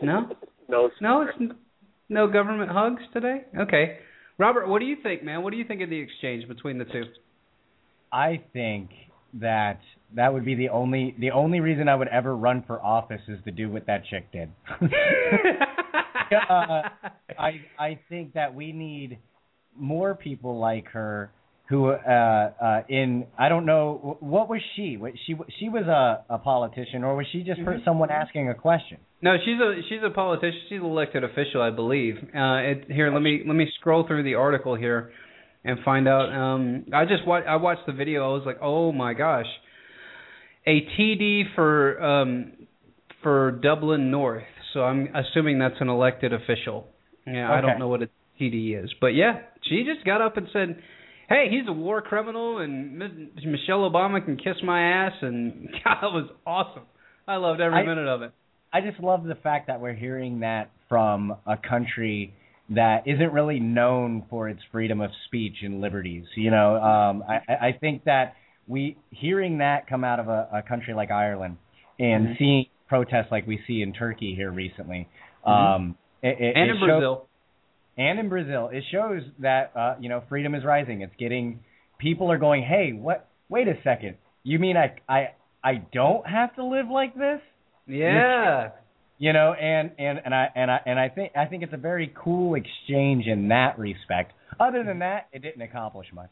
No? no, No, it's no government hugs today? Okay. Robert, what do you think, man? What do you think of the exchange between the two? I think that that would be the only the only reason I would ever run for office is to do what that chick did. uh, I I think that we need more people like her who uh uh in I don't know what was she What- she she was a a politician or was she just Mhm. someone asking a question No, she's a she's a politician. She's an elected official, I believe. Uh, it, here, let me let me scroll through the article here and find out. Um, I just wa- I watched the video. I was like, oh my gosh, a TD for um, for Dublin North. So I'm assuming that's an elected official. Yeah, I don't know what a TD is, but yeah, she just got up and said. Hey, he's a war criminal, and Ms- Michelle Obama can kiss my ass, and God, that was awesome. I loved every I- minute of it. I just love the fact that we're hearing that from a country that isn't really known for its freedom of speech and liberties. You know, um, I, I think that we hearing that come out of a, a country like Ireland and Mhm. seeing protests like we see in Turkey here recently, Mhm. um, it, it, and it in shows- Brazil. And in Brazil, it shows that uh, you know freedom is rising. It's getting people are going, hey, what? Wait a second, you mean I I I don't have to live like this? Yeah. you know and and and i and i and i think i think it's a very cool exchange in that respect other than that it didn't accomplish much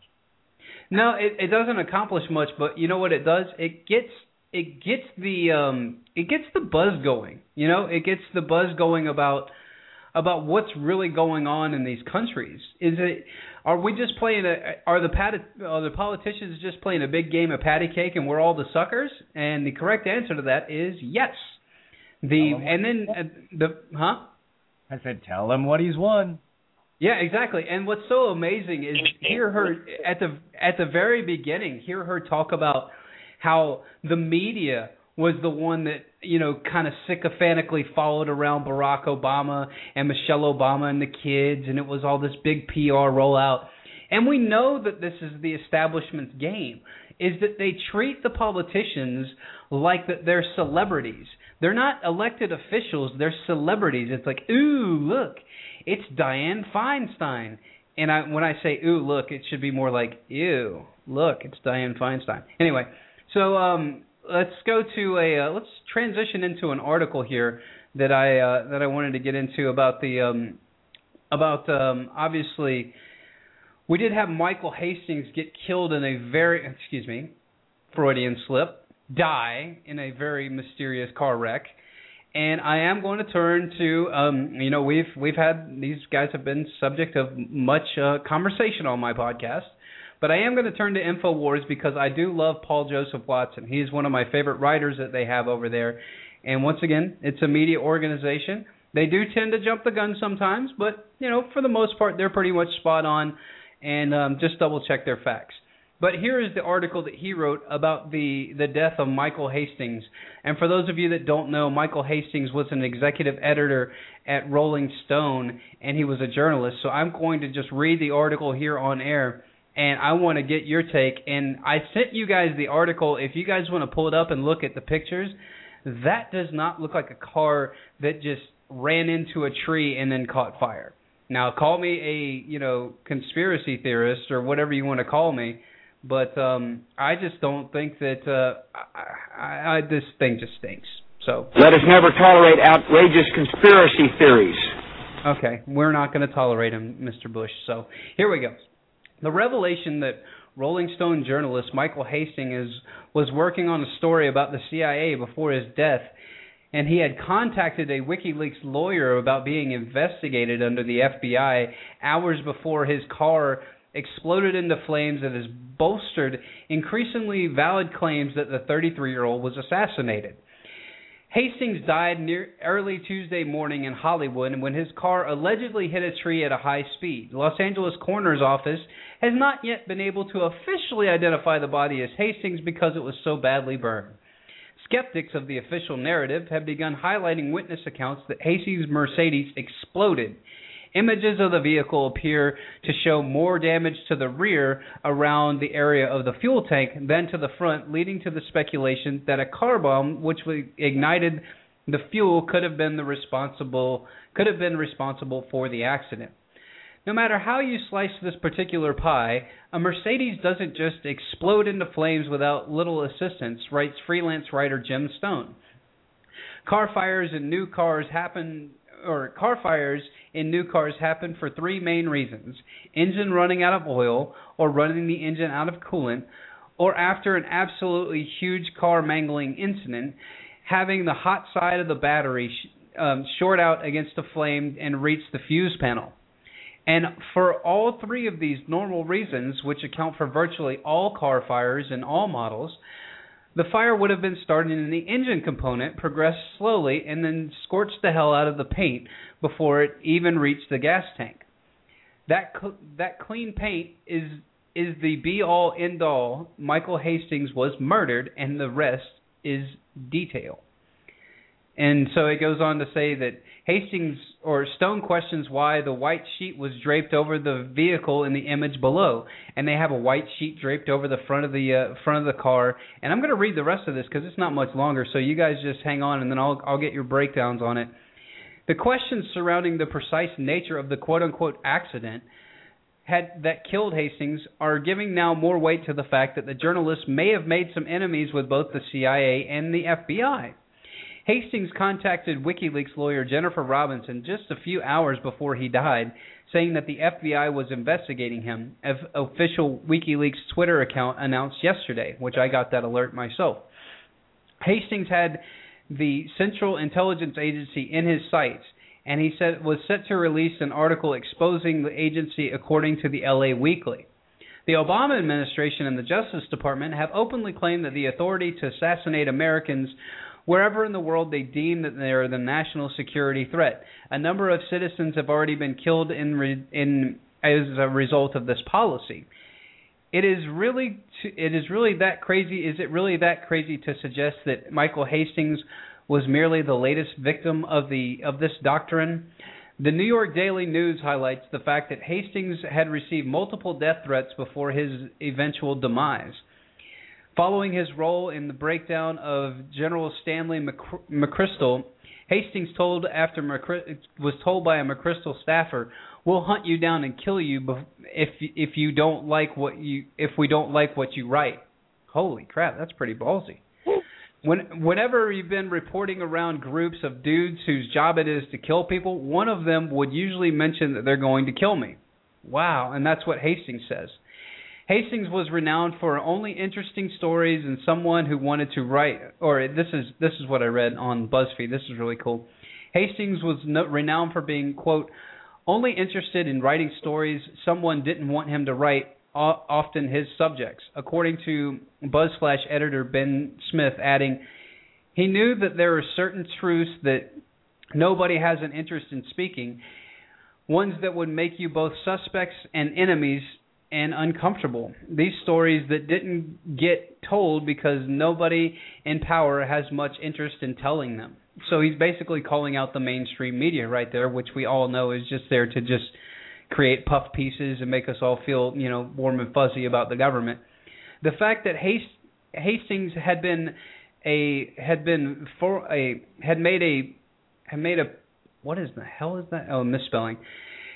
No, it, it doesn't accomplish much, but you know what it does? It gets it gets the um it gets the buzz going. You know, it gets the buzz going about about what's really going on in these countries. Is it are we just playing a are the pat are the politicians just playing a big game of patty cake and we're all the suckers? And the correct answer to that is yes. The and then uh, the huh? i said tell him what he's won Yeah, exactly. And what's so amazing is hear her at the at the very beginning, hear her talk about how the media was the one that you know kind of sycophantically followed around Barack Obama and Michelle Obama and the kids, and it was all this big PR rollout. And we know that this is the establishment's game, is that they treat the politicians like that they're celebrities. They're not elected officials, they're celebrities. It's like, ooh, look, it's Dianne Feinstein. And I when I say ooh, look, it should be more like ew, look, it's Dianne Feinstein. Anyway, so um let's go to a uh, let's transition into an article here that I uh, that I wanted to get into about the um about um obviously we did have Michael Hastings get killed in a very excuse me Freudian slip die in a very mysterious car wreck. And I am going to turn to um, you know we've we've had these guys have been subject of much uh, conversation on my podcast, but I am going to turn to Infowars because I do love Paul Joseph Watson. He's one of my favorite writers that they have over there, and once again, it's a media organization. They do tend to jump the gun sometimes, but you know for the most part they're pretty much spot on, and um, just double check their facts. But here is the article that he wrote about the, the death of Michael Hastings. And for those of you that don't know, Michael Hastings was an executive editor at Rolling Stone, and he was a journalist. So I'm going to just read the article here on air, and I want to get your take. And I sent you guys the article. If you guys want to pull it up and look at the pictures, that does not look like a car that just ran into a tree and then caught fire. Now, call me a you know conspiracy theorist or whatever you want to call me but um, I just don't think that uh, I, I, I, this thing just stinks. So let us never tolerate outrageous conspiracy theories. Okay, we're not going to tolerate them, Mr. Bush. So here we go. The revelation that Rolling Stone journalist Michael Hastings was working on a story about the CIA before his death, and he had contacted a WikiLeaks lawyer about being investigated under the FBI hours before his car exploded into flames and has bolstered increasingly valid claims that the 33 year old was assassinated. Hastings died near early Tuesday morning in Hollywood when his car allegedly hit a tree at a high speed. The Los Angeles coroner's office has not yet been able to officially identify the body as Hastings because it was so badly burned. Skeptics of the official narrative have begun highlighting witness accounts that Hastings' Mercedes exploded Images of the vehicle appear to show more damage to the rear around the area of the fuel tank than to the front, leading to the speculation that a car bomb which ignited the fuel could have been the responsible could have been responsible for the accident. No matter how you slice this particular pie, a Mercedes doesn't just explode into flames without little assistance, writes freelance writer Jim Stone. Car fires in new cars happen or car fires in new cars happen for three main reasons engine running out of oil, or running the engine out of coolant, or after an absolutely huge car mangling incident, having the hot side of the battery um, short out against a flame and reach the fuse panel. And for all three of these normal reasons, which account for virtually all car fires in all models, the fire would have been started in the engine component, progressed slowly, and then scorched the hell out of the paint before it even reached the gas tank. That cl- that clean paint is is the be all end all. Michael Hastings was murdered, and the rest is detail. And so it goes on to say that Hastings or Stone questions why the white sheet was draped over the vehicle in the image below, and they have a white sheet draped over the front of the uh, front of the car. And I'm going to read the rest of this because it's not much longer, so you guys just hang on, and then I'll I'll get your breakdowns on it. The questions surrounding the precise nature of the quote unquote accident had that killed Hastings are giving now more weight to the fact that the journalist may have made some enemies with both the CIA and the FBI. Hastings contacted WikiLeaks lawyer Jennifer Robinson just a few hours before he died, saying that the FBI was investigating him, as official WikiLeaks Twitter account announced yesterday, which I got that alert myself. Hastings had the Central Intelligence Agency in his sights, and he said was set to release an article exposing the agency according to the LA Weekly. The Obama administration and the Justice Department have openly claimed that the authority to assassinate Americans wherever in the world they deem that they are the national security threat. A number of citizens have already been killed in re- in as a result of this policy. It is really it is really that crazy. Is it really that crazy to suggest that Michael Hastings was merely the latest victim of the of this doctrine? The New York Daily News highlights the fact that Hastings had received multiple death threats before his eventual demise. Following his role in the breakdown of General Stanley McChrystal, Hastings told after was told by a McChrystal staffer, "We'll hunt you down and kill you if if you don't like what you if we don't like what you write." Holy crap, that's pretty ballsy. When, whenever you've been reporting around groups of dudes whose job it is to kill people, one of them would usually mention that they're going to kill me. Wow, and that's what Hastings says. Hastings was renowned for only interesting stories and someone who wanted to write. Or this is this is what I read on BuzzFeed. This is really cool. Hastings was no, renowned for being quote only interested in writing stories someone didn't want him to write. Often his subjects, according to BuzzFlash editor Ben Smith, adding, he knew that there are certain truths that nobody has an interest in speaking, ones that would make you both suspects and enemies and uncomfortable. These stories that didn't get told because nobody in power has much interest in telling them. So he's basically calling out the mainstream media right there, which we all know is just there to just create puff pieces and make us all feel, you know, warm and fuzzy about the government. The fact that Hastings had been a had been for a had made a had made a what is the hell is that? Oh, misspelling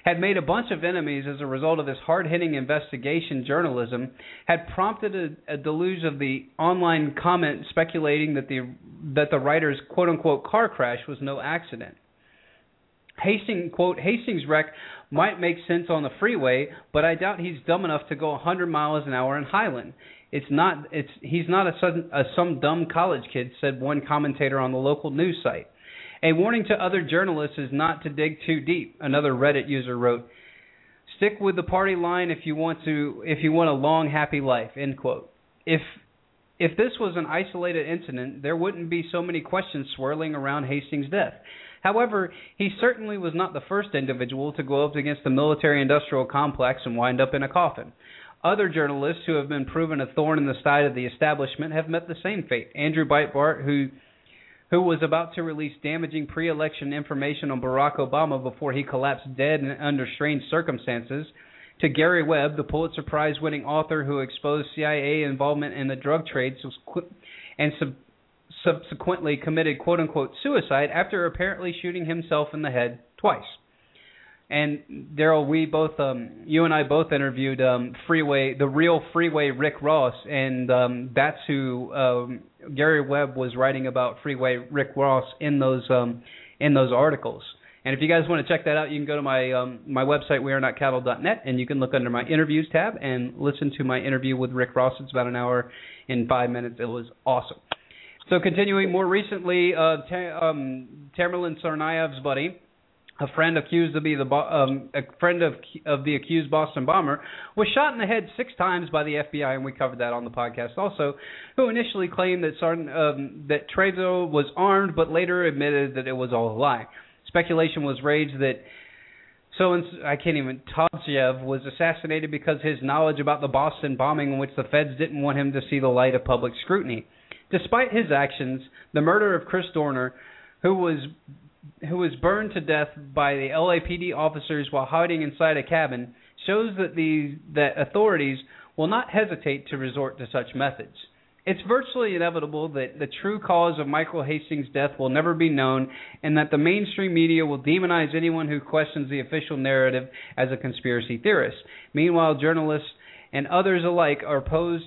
had made a bunch of enemies as a result of this hard-hitting investigation journalism, had prompted a, a deluge of the online comment speculating that the that the writer's quote-unquote car crash was no accident. Hastings quote Hastings wreck might make sense on the freeway, but I doubt he's dumb enough to go 100 miles an hour in Highland. It's not it's he's not a, sudden, a some dumb college kid said one commentator on the local news site. A warning to other journalists is not to dig too deep. Another Reddit user wrote, "Stick with the party line if you want to if you want a long happy life." End quote. If if this was an isolated incident, there wouldn't be so many questions swirling around Hastings' death. However, he certainly was not the first individual to go up against the military industrial complex and wind up in a coffin. Other journalists who have been proven a thorn in the side of the establishment have met the same fate. Andrew Breitbart, who who was about to release damaging pre election information on Barack Obama before he collapsed dead under strange circumstances, to Gary Webb, the Pulitzer Prize winning author who exposed CIA involvement in the drug trade and sub- subsequently committed quote unquote suicide after apparently shooting himself in the head twice. And Darrell, we both, um, you and I both interviewed um, Freeway, the real Freeway Rick Ross, and um, that's who um, Gary Webb was writing about Freeway Rick Ross in those um, in those articles. And if you guys want to check that out, you can go to my um, my website wearenotcattle.net, and you can look under my interviews tab and listen to my interview with Rick Ross. It's about an hour and five minutes. It was awesome. So continuing more recently, uh, Ta- um, Tamerlan Tsarnaev's buddy a friend accused to be the um, a friend of of the accused Boston bomber, was shot in the head six times by the FBI, and we covered that on the podcast also. Who initially claimed that Sarn, um, that Trezo was armed, but later admitted that it was all a lie. Speculation was raised that so I can't even Todchev was assassinated because his knowledge about the Boston bombing, in which the feds didn't want him to see the light of public scrutiny. Despite his actions, the murder of Chris Dorner, who was who was burned to death by the LAPD officers while hiding inside a cabin shows that the that authorities will not hesitate to resort to such methods. It's virtually inevitable that the true cause of Michael Hastings' death will never be known, and that the mainstream media will demonize anyone who questions the official narrative as a conspiracy theorist. Meanwhile, journalists and others alike are posed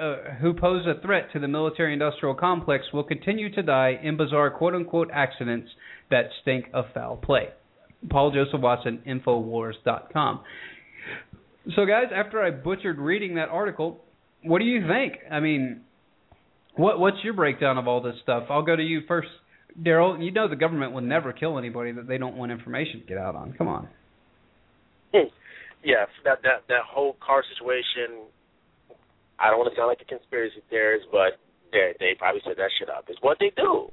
uh, who pose a threat to the military industrial complex will continue to die in bizarre quote unquote accidents that stink of foul play. Paul Joseph Watson, Infowars.com. So, guys, after I butchered reading that article, what do you think? I mean, what what's your breakdown of all this stuff? I'll go to you first, Darrell. You know the government will never kill anybody that they don't want information to get out on. Come on. Yeah, that that that whole car situation. I don't want to sound like a conspiracy theorist, but they they probably set that shit up. It's what they do.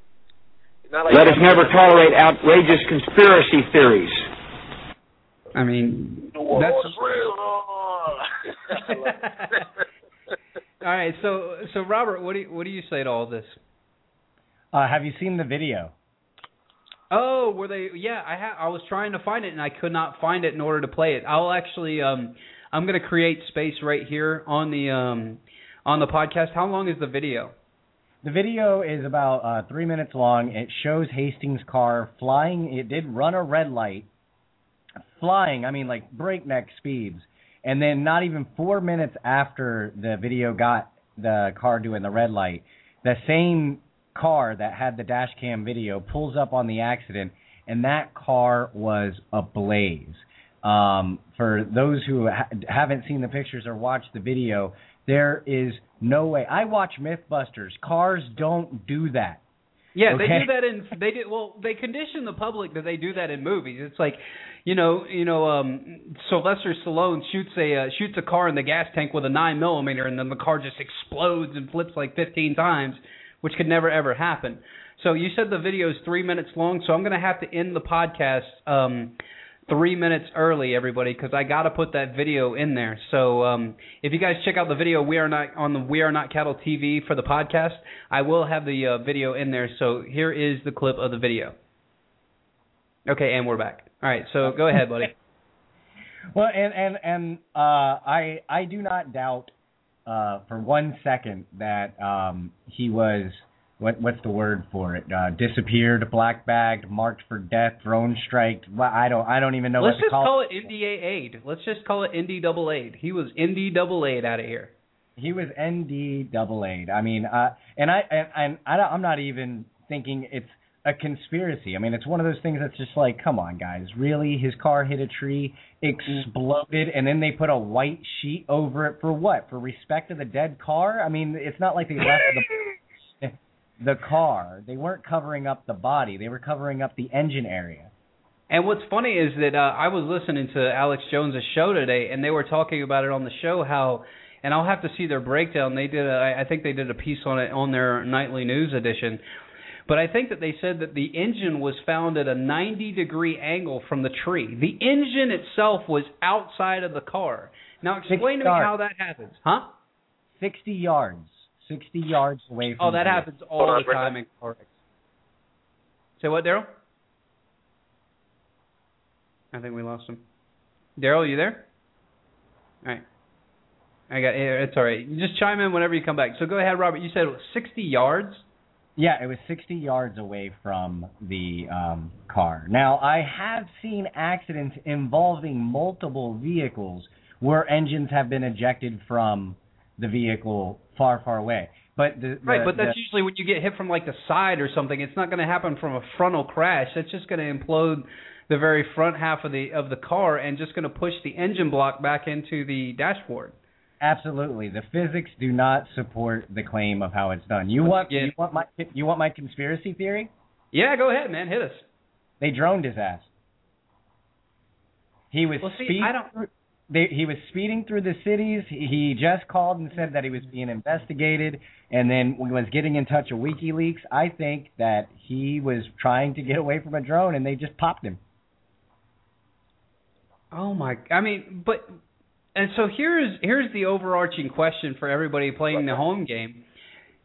Like Let us never tolerate outrageous conspiracy theories. I mean, that's real. all right, so so Robert, what do you, what do you say to all this? Uh, have you seen the video? Oh, were they? Yeah, I ha- I was trying to find it and I could not find it in order to play it. I'll actually um I'm going to create space right here on the um on the podcast. How long is the video? The video is about uh, three minutes long. It shows Hastings' car flying. It did run a red light, flying. I mean, like breakneck speeds. And then not even four minutes after the video got the car doing the red light, the same car that had the dash cam video pulls up on the accident, and that car was ablaze. Um, for those who ha- haven't seen the pictures or watched the video, there is no way. I watch MythBusters. Cars don't do that. Yeah, Okay. they do that in they do well. They condition the public that they do that in movies. It's like, you know, you know, um Sylvester Stallone shoots a uh, shoots a car in the gas tank with a nine millimeter, and then the car just explodes and flips like fifteen times, which could never ever happen. So you said the video is three minutes long, so I'm going to have to end the podcast um three minutes early, everybody, because I got to put that video in there. So um, if you guys check out the video, we are not on the We Are Not Cattle TV for the podcast. I will have the uh, video in there. So here is the clip of the video. Okay, and we're back. All right, so go ahead, buddy. Well, and and and uh, I I do not doubt uh, for one second that um, he was what what's the word for it? Uh, disappeared, black bagged, marked for death, drone striked. Well, I don't I don't even know Let's what to just call, call it NDA aid. Let's just call it ND double aid. He was ND double aid out of here. He was ND double aid. I mean, uh, and I and, and I don't- I'm not even thinking it's a conspiracy. I mean, it's one of those things that's just like, come on, guys, really? His car hit a tree, exploded, and then they put a white sheet over it for what? For respect of the dead car? I mean, it's not like they left the the car. They weren't covering up the body. They were covering up the engine area. And what's funny is that uh, I was listening to Alex Jones' show today, and they were talking about it on the show how, and I'll have to see their breakdown. They did, a, I I think they did a piece on it on their nightly news edition, but I think that they said that the engine was found at a 90 degree angle from the tree. The engine itself was outside of the car. Now explain to me how that happens, huh? 60 yards. 60 yards away from Oh, that happens all the time in cars. Say what, Darrell? I think we lost him. Darrell, you there? All right. I got it's all right. You just chime in whenever you come back. So go ahead, Robert. You said it was 60 yards. Yeah, it was 60 yards away from the um, car. Now, I have seen accidents involving multiple vehicles where engines have been ejected from the vehicle far, far away. But the, Right, but that's the- usually when you get hit from like the side or something. It's not going to happen from a frontal crash. It's just going to implode the very front half of the of the car and just going to push the engine block back into the dashboard. absolutely the physics do not support the claim of how it's done. You want Yeah. you want my you want my conspiracy theory? Yeah, go ahead, man. Hit us. They droned his ass. He was Well, see, speed- I don't. They, he was speeding through the cities. He just called and said that he was being investigated, and then was getting in touch with WikiLeaks. I think that he was trying to get away from a drone, and they just popped him. Oh my! I mean, but and so here's here's the overarching question for everybody playing the home game.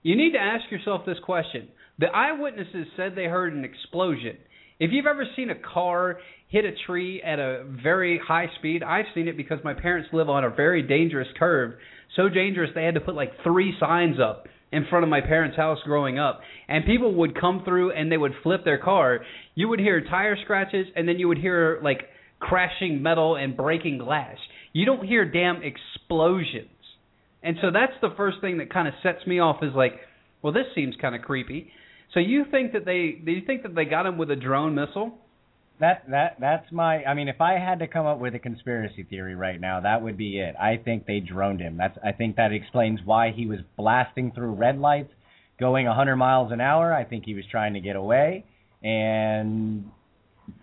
You need to ask yourself this question. The eyewitnesses said they heard an explosion. If you've ever seen a car hit a tree at a very high speed, I've seen it because my parents live on a very dangerous curve. So dangerous they had to put like three signs up in front of my parents' house growing up. And people would come through and they would flip their car. You would hear tire scratches and then you would hear like crashing metal and breaking glass. You don't hear damn explosions. And so that's the first thing that kind of sets me off is like, well, this seems kind of creepy. So you think that they do you think that they got him with a drone missile? That that that's my. I mean, if I had to come up with a conspiracy theory right now, that would be it. I think they droned him. That's. I think that explains why he was blasting through red lights, going 100 miles an hour. I think he was trying to get away, and.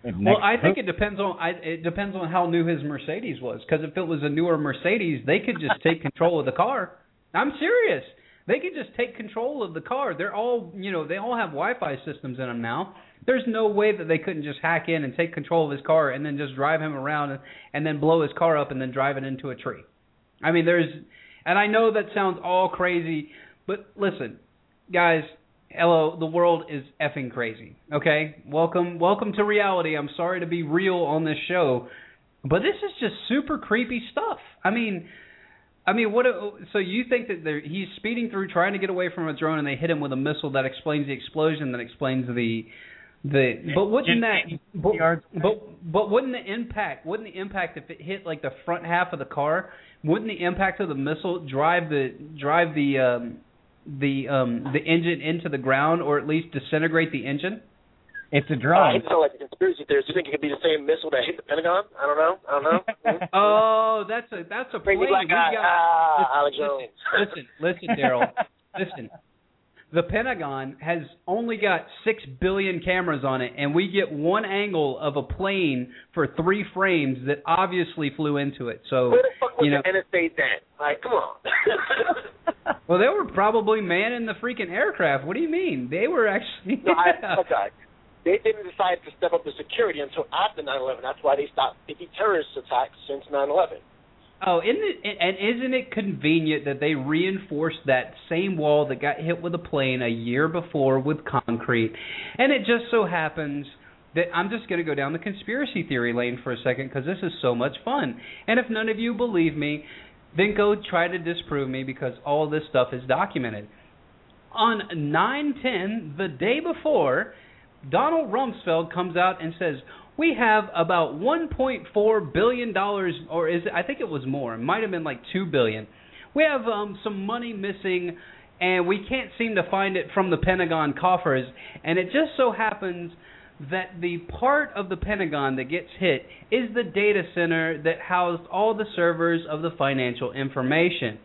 Well, I think it depends on I, it depends on how new his Mercedes was. Because if it was a newer Mercedes, they could just take control of the car. I'm serious. They could just take control of the car. They're all you know. They all have Wi-Fi systems in them now. There's no way that they couldn't just hack in and take control of his car and then just drive him around and, and then blow his car up and then drive it into a tree. I mean, there's, and I know that sounds all crazy, but listen, guys, hello, the world is effing crazy. Okay, welcome, welcome to reality. I'm sorry to be real on this show, but this is just super creepy stuff. I mean, I mean, what? So you think that he's speeding through, trying to get away from a drone, and they hit him with a missile that explains the explosion, that explains the the. But wouldn't that? But, but but wouldn't the impact? Wouldn't the impact if it hit like the front half of the car? Wouldn't the impact of the missile drive the drive the um, the um, the engine into the ground, or at least disintegrate the engine? It's a I drone. hate to sound like a conspiracy theorist. You think it could be the same missile that hit the Pentagon? I don't know. I don't know. Oh, that's a that's a Crazy plane. black We guy. got- Ah, Alex listen, Jones. listen, listen, Darrell. listen. The Pentagon has only got six billion cameras on it, and we get one angle of a plane for three frames that obviously flew into it. So, Where the fuck was you know, the NSA then? Like, come on. well, they were probably manning the freaking aircraft. What do you mean? They were actually. no, I, okay. They didn't decide to step up the security until after 9/11. That's why they stopped 50 terrorist attacks since 9/11. Oh, isn't it? And isn't it convenient that they reinforced that same wall that got hit with a plane a year before with concrete? And it just so happens that I'm just going to go down the conspiracy theory lane for a second because this is so much fun. And if none of you believe me, then go try to disprove me because all this stuff is documented. On 9/10, the day before, Donald Rumsfeld comes out and says, "We have about 1.4 billion dollars, or is it, I think it was more. It might have been like 2 billion. We have um, some money missing, and we can't seem to find it from the Pentagon coffers. And it just so happens." That the part of the Pentagon that gets hit is the data center that housed all the servers of the financial information.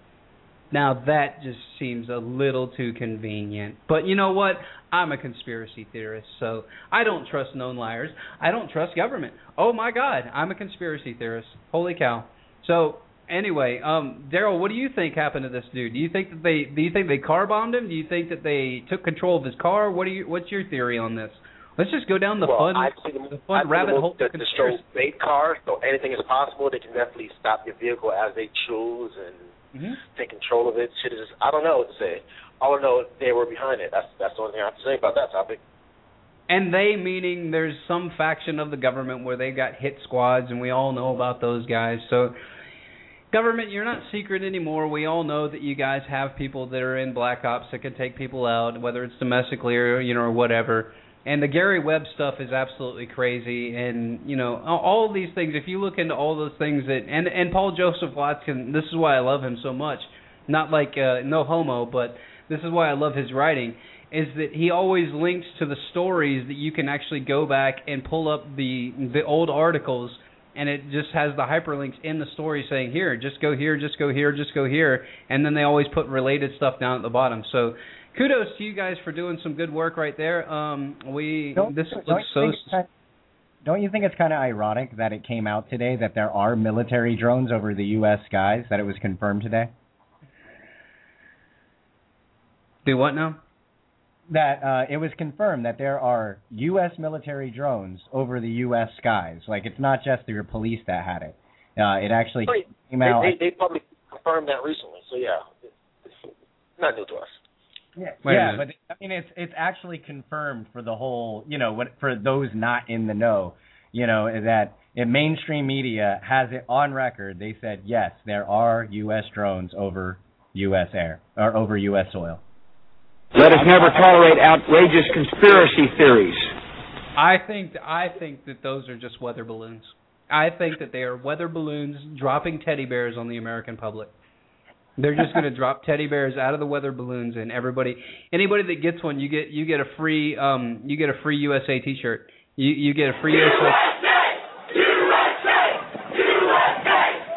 Now that just seems a little too convenient. But you know what? I'm a conspiracy theorist, so I don't trust known liars. I don't trust government. Oh my god, I'm a conspiracy theorist. Holy cow. So anyway, um Darrell, what do you think happened to this dude? Do you think that they do you think they car bombed him? Do you think that they took control of his car? What do you what's your theory on this? Let's just go down the well, fun I've seen the fun I've rabbit hole of that show conspiracy. bait cars, so anything is possible. They can definitely stop your vehicle as they choose and Mhm. take control of it. Shit is I don't know what to say. All I know they were behind it. That's that's the only thing I have to say about that topic. And they meaning there's some faction of the government where they got hit squads, and we all know about those guys. So, government, you're not secret anymore. We all know that you guys have people that are in black ops that can take people out, whether it's domestically or you know or whatever. And the Gary Webb stuff is absolutely crazy, and you know all, of these things. If you look into all those things that and and Paul Joseph Watson, this is why I love him so much. Not like uh, no homo, but this is why I love his writing is that he always links to the stories that you can actually go back and pull up the the old articles and it just has the hyperlinks in the story saying here just go here just go here just go here and then they always put related stuff down at the bottom so kudos to you guys for doing some good work right there um we Don't, this don't looks you so think it's kind- don't you think it's kind of ironic that it came out today that there are military drones over the U.S. skies? That it was confirmed today. do what now That uh, it was confirmed that there are U.S. military drones over the U.S. skies. Like it's not just your police that had it. Uh, it actually came they, out. they they probably confirmed that recently. So yeah, it's not new to us. Yeah, Wait yeah, but I mean, it's it's actually confirmed for the whole, you know, what for those not in the know, you know, that in mainstream media has it on record. They said yes, there are U.S. drones over U.S. air or over U.S. soil. Let us never tolerate outrageous conspiracy theories. I think I think that those are just weather balloons. I think that they are weather balloons dropping teddy bears on the American public. They're just going to drop teddy bears out of the weather balloons, and everybody, anybody that gets one, you get you get a free um you get a free USA T-shirt. You you get a free USA. USA. USA.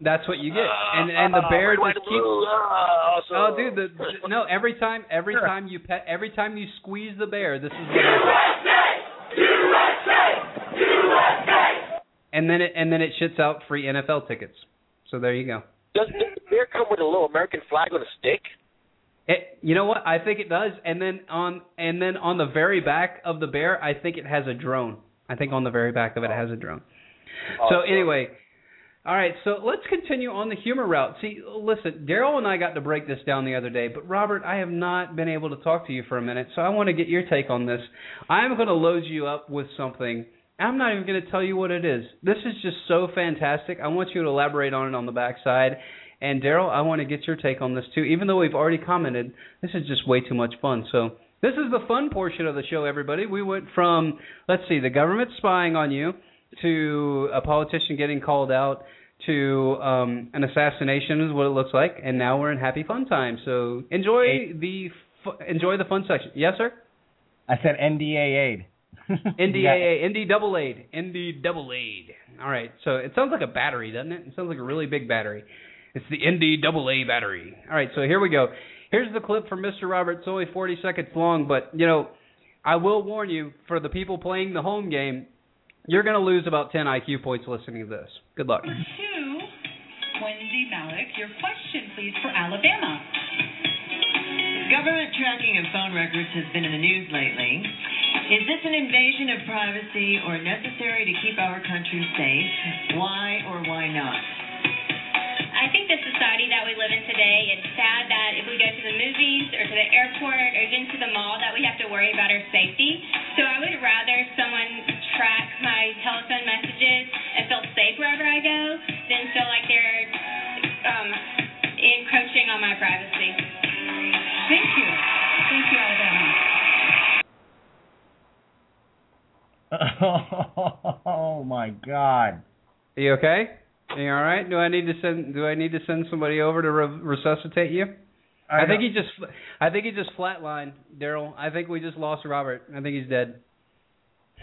That's what you get, and and the bear Red, white, just keeps. blue. Ah, Oh, dude, the, the- no. Every time, every time you pet, every time you squeeze the bear, this is what happens. And then it and then it shits out free NFL tickets. So there you go. Does bear come with a little American flag on a stick? It, you know what? I think it does. And then on and then on the very back of the bear, I think it has a drone. I think on the very back of it, it has a drone. So anyway, all right. So let's continue on the humor route. See, listen, Darrell and I got to break this down the other day, but Robert, I have not been able to talk to you for a minute, so I want to get your take on this. I'm going to load you up with something. I'm not even going to tell you what it is. This is just so fantastic. I want you to elaborate on it on the backside. And Darrell, I want to get your take on this too. Even though we've already commented, this is just way too much fun. So this is the fun portion of the show, everybody. We went from let's see, the government spying on you to a politician getting called out to um, an assassination is what it looks like, and now we're in happy fun time. So enjoy the fu- enjoy the fun section. Yes, sir. I said NDA aid. NDAA, ND double aid, ND double aid. All right, so it sounds like a battery, doesn't it? It sounds like a really big battery. It's the ND double A battery. All right, so here we go. Here's the clip from Mr. Roberts. It's only 40 seconds long, but you know, I will warn you for the people playing the home game, you're going to lose about 10 IQ points listening to this. Good luck. Two, Wendie Malick, your question, please, for Alabama. Government tracking of phone records has been in the news lately. Is this an invasion of privacy or necessary to keep our country safe? Why or why not? I think the society that we live in today, it's sad that if we go to the movies or to the airport or even to the mall that we have to worry about our safety. So I would rather someone track my telephone messages and feel safe wherever I go than feel like they're um, encroaching on my privacy. Thank you. Thank you, Alabama. Oh my God. Are you okay? Are you all right? Do I need to send Do I need to send somebody over to re- resuscitate you? I, I think don't- he just I think he just flatlined, Darrell. I think we just lost Robert. I think he's dead.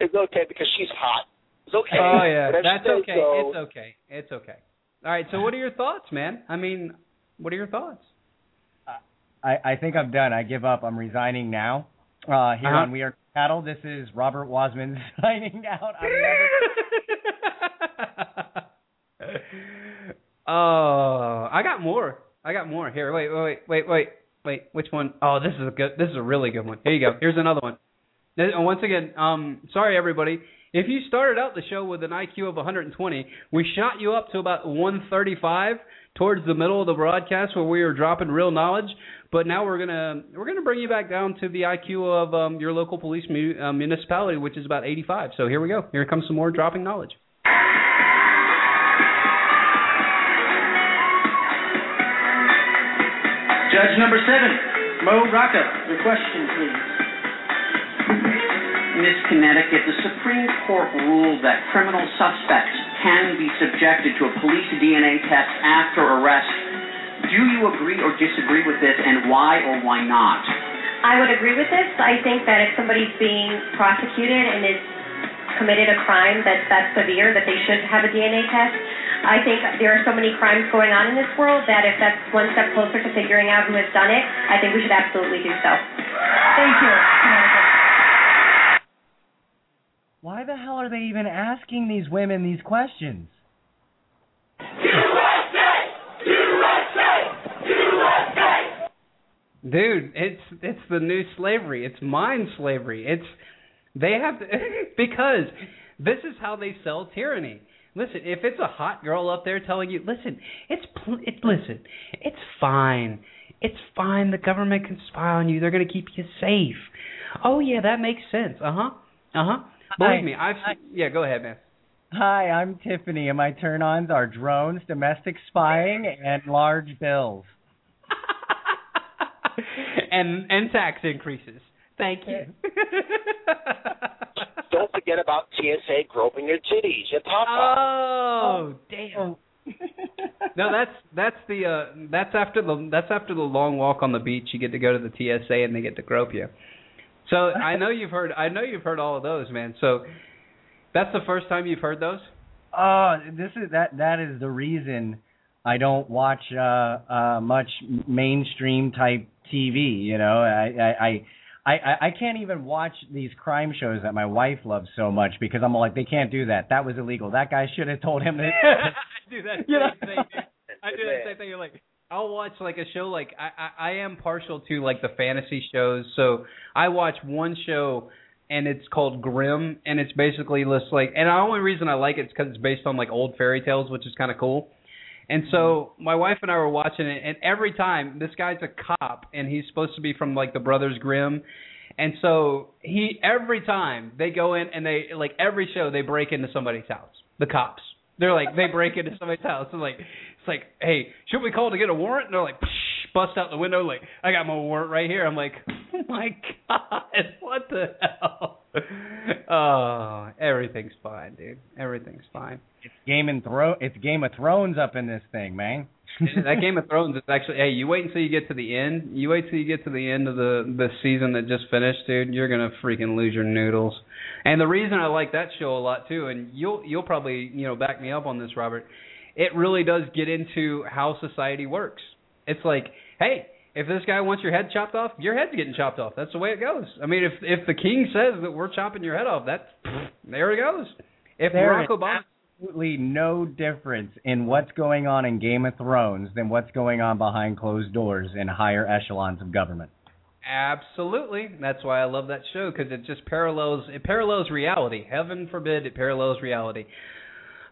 it's okay because she's hot. It's okay. Oh yeah, Whatever that's okay. go. It's okay. It's okay. All right. So what are your thoughts, man? I mean, what are your thoughts? I, I think I'm done. I give up. I'm resigning now. Uh, here Uh-huh. on We Are Cattle, this is Robert Wasman signing out. Never. Oh, I got more. I got more. Here, wait, wait, wait, wait, wait. Which one? Oh, this is a good. This is a really good one. Here you go. Here's another one. And Once again, um, sorry everybody. If you started out the show with an IQ of 120, we shot you up to about 135 towards the middle of the broadcast where we were dropping real knowledge. But now we're gonna we're gonna bring you back down to the IQ of um, your local police mu- uh, municipality, which is about 85. So here we go. Here comes some more dropping knowledge. Judge number seven, Mo Rocca, your question, please. Miss Connecticut, the Supreme Court ruled that criminal suspects can be subjected to a police DNA test after arrest. Do you agree or disagree with this, and why or why not? I would agree with this. I think that if somebody's being prosecuted and is committed a crime that's that severe, that they should have a DNA test. I think there are so many crimes going on in this world that if that's one step closer to figuring out who has done it, I think we should absolutely do so. Thank you. Why the hell are they even asking these women these questions? USA! USA! USA! Dude, it's it's the new slavery. It's mind slavery. It's they have to because this is how they sell tyranny. Listen, if it's a hot girl up there telling you, listen, it's pl- it, listen, it's fine. It's fine. The government can spy on you. They're going to keep you safe. Oh yeah, that makes sense. Uh huh. Uh huh. Believe Hi. me, I've seen, yeah. Go ahead, man. Hi, I'm Tiffany, and my turn-ons are drones, domestic spying, and large bills. and and tax increases. Thank you. Don't forget about TSA groping your titties, your top Oh, damn. no, that's that's the uh that's after the that's after the long walk on the beach. You get to go to the TSA and they get to grope you. So I know you've heard I know you've heard all of those, man. So that's the first time you've heard those. Oh, this is that that is the reason I don't watch uh uh much mainstream type TV, you know. I I I I, I can't even watch these crime shows that my wife loves so much because I'm like they can't do that. That was illegal. That guy should have told him that. I do that You know? same thing. I do that same thing. You're like, I'll watch like a show like I, I I am partial to like the fantasy shows. So I watch one show and it's called Grimm and it's basically just like and the only reason I like it is because it's based on like old fairy tales, which is kind of cool. And so my wife and I were watching it, and every time this guy's a cop, and he's supposed to be from like the Brothers Grimm, and so he every time they go in and they like every show they break into somebody's house. The cops, they're like they break into somebody's house and like it's like, hey, should we call to get a warrant? And they're like, Psh, bust out the window, like I got my warrant right here. I'm like, oh my god, what the hell? oh, everything's fine, dude. Everything's fine. It's Game and Thro it's Game of Thrones up in this thing, man. that Game of Thrones is actually hey, you wait until you get to the end. You wait till you get to the end of the the season that just finished, dude. You're gonna freaking lose your noodles. And the reason I like that show a lot too, and you'll you'll probably you know back me up on this, Robert. It really does get into how society works. It's like, hey, if this guy wants your head chopped off, your head's getting chopped off. That's the way it goes. I mean, if if the king says that we're chopping your head off, that there it goes. If There Barack Obama absolutely no difference in what's going on in Game of Thrones than what's going on behind closed doors in higher echelons of government. Absolutely. That's why I love that show because it just parallels it parallels reality. Heaven forbid it parallels reality.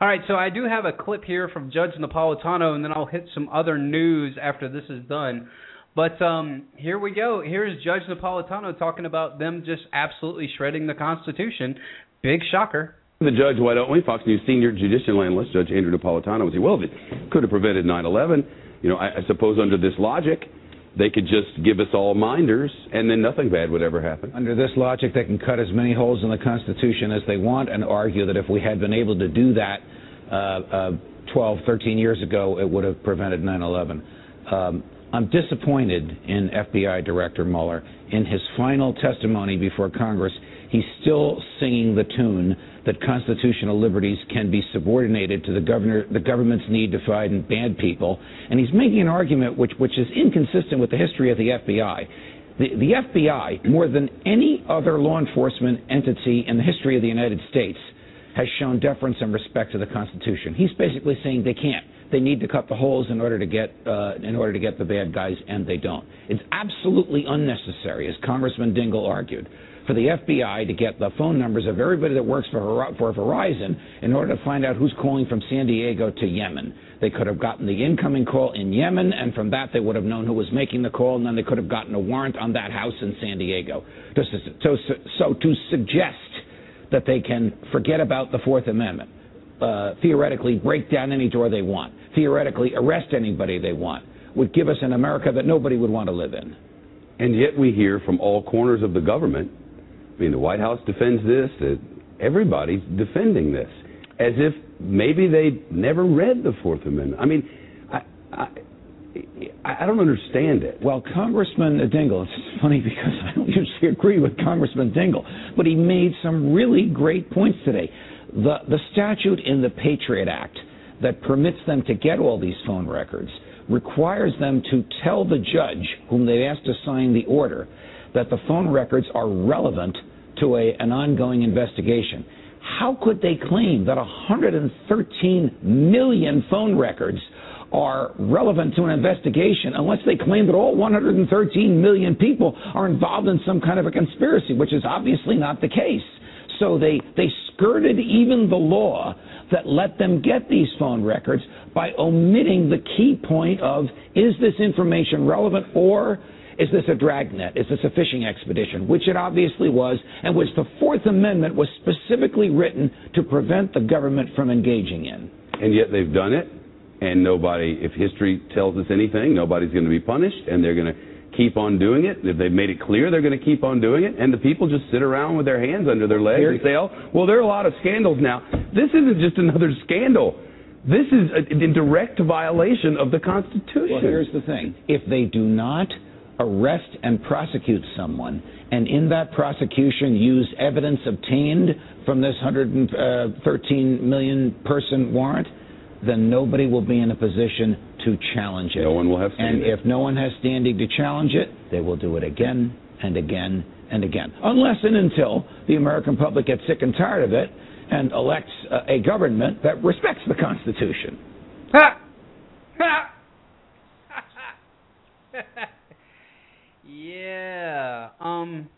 All right, so I do have a clip here from Judge Napolitano, and then I'll hit some other news after this is done. But um, here we go. Here's Judge Napolitano talking about them just absolutely shredding the Constitution. Big shocker. The judge, why don't we? Fox News senior judicial analyst, Judge Andrew Napolitano, would say, well, if it could have prevented 9/11, you know, I, I suppose under this logic, they could just give us all minders, and then nothing bad would ever happen. Under this logic, they can cut as many holes in the Constitution as they want and argue that if we had been able to do that 12, 13 years ago, it would have prevented 9 11. Um, I'm disappointed in FBI Director Mueller. In his final testimony before Congress, he's still singing the tune that constitutional liberties can be subordinated to the governor, the government's need to find bad people, and he's making an argument which, which is inconsistent with the history of the FBI. The, the FBI, more than any other law enforcement entity in the history of the United States, has shown deference and respect to the Constitution. He's basically saying they can't. They need to cut the holes in order to get uh, in order to get the bad guys, and they don't. It's absolutely unnecessary, as Congressman Dingell argued, for the FBI to get the phone numbers of everybody that works for for Verizon in order to find out who's calling from San Diego to Yemen. They could have gotten the incoming call in Yemen, and from that they would have known who was making the call, and then they could have gotten a warrant on that house in San Diego. So, so, so to suggest that they can forget about the Fourth Amendment, uh, theoretically break down any door they want, theoretically arrest anybody they want, would give us an America that nobody would want to live in. And yet we hear from all corners of the government. I mean, the White House defends this. That everybody's defending this, as if maybe they never read the Fourth Amendment. I mean, I, I, I don't understand it. Well, Congressman Dingell, it's funny because I don't usually agree with Congressman Dingell, but he made some really great points today. The, the statute in the Patriot Act that permits them to get all these phone records requires them to tell the judge whom they asked to sign the order that the phone records are relevant to a, an ongoing investigation. How could they claim that 113 million phone records are relevant to an investigation unless they claim that all 113 million people are involved in some kind of a conspiracy, which is obviously not the case. So they, they skirted even the law that let them get these phone records by omitting the key point of is this information relevant or is this a dragnet? Is this a fishing expedition? Which it obviously was, and which the Fourth Amendment was specifically written to prevent the government from engaging in. And yet they've done it, and nobody, if history tells us anything, nobody's going to be punished, and they're going to keep on doing it. If they've made it clear, they're going to keep on doing it, and the people just sit around with their hands under their legs and say, oh, well, there are a lot of scandals now. This isn't just another scandal. This is a, in direct violation of the Constitution. Well, here's the thing. If they do not arrest and prosecute someone, and in that prosecution use evidence obtained from this 113 uh, million person warrant, then nobody will be in a position to challenge it. No one will have standing. And if no one has standing to challenge it, they will do it again and again and again. Unless and until the American public gets sick and tired of it and elects uh, a government that respects the Constitution. Ha! Ha! yeah. Um.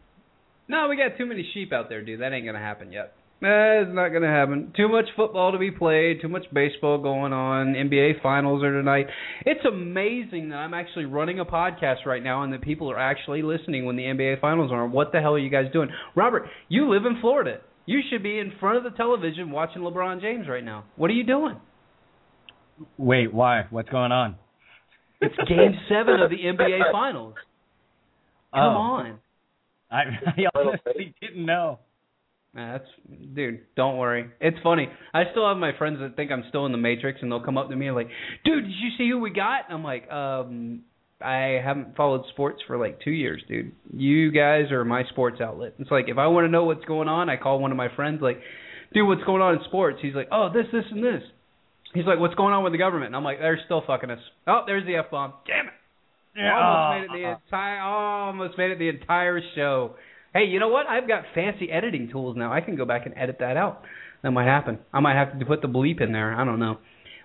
No, we got too many sheep out there, dude. That ain't gonna happen yet. That's not gonna happen. Too much football to be played. Too much baseball going on. NBA finals are tonight. It's amazing that I'm actually running a podcast right now and that people are actually listening when the NBA finals are. on. What the hell are you guys doing, Robert? You live in Florida. You should be in front of the television watching LeBron James right now. What are you doing? Wait, why? What's going on? It's Game Seven of the NBA Finals. Come Oh. on. I, I honestly didn't know. Nah, That's dude. Don't worry. It's funny. I still have my friends that think I'm still in the Matrix, and they'll come up to me and like, "Dude, did you see who we got?" And I'm like, "Um, I haven't followed sports for like two years, dude. You guys are my sports outlet. It's like if I want to know what's going on, I call one of my friends, like, dude, what's going on in sports? He's like, oh, this, this, and this. He's like, what's going on with the government? And I'm like, they're still fucking us. Oh, there's the f bomb. Damn it. Yeah. Almost made it the entire. Almost made it the entire show. Hey, you know what? I've got fancy editing tools now. I can go back and edit that out. That might happen. I might have to put the bleep in there. I don't know.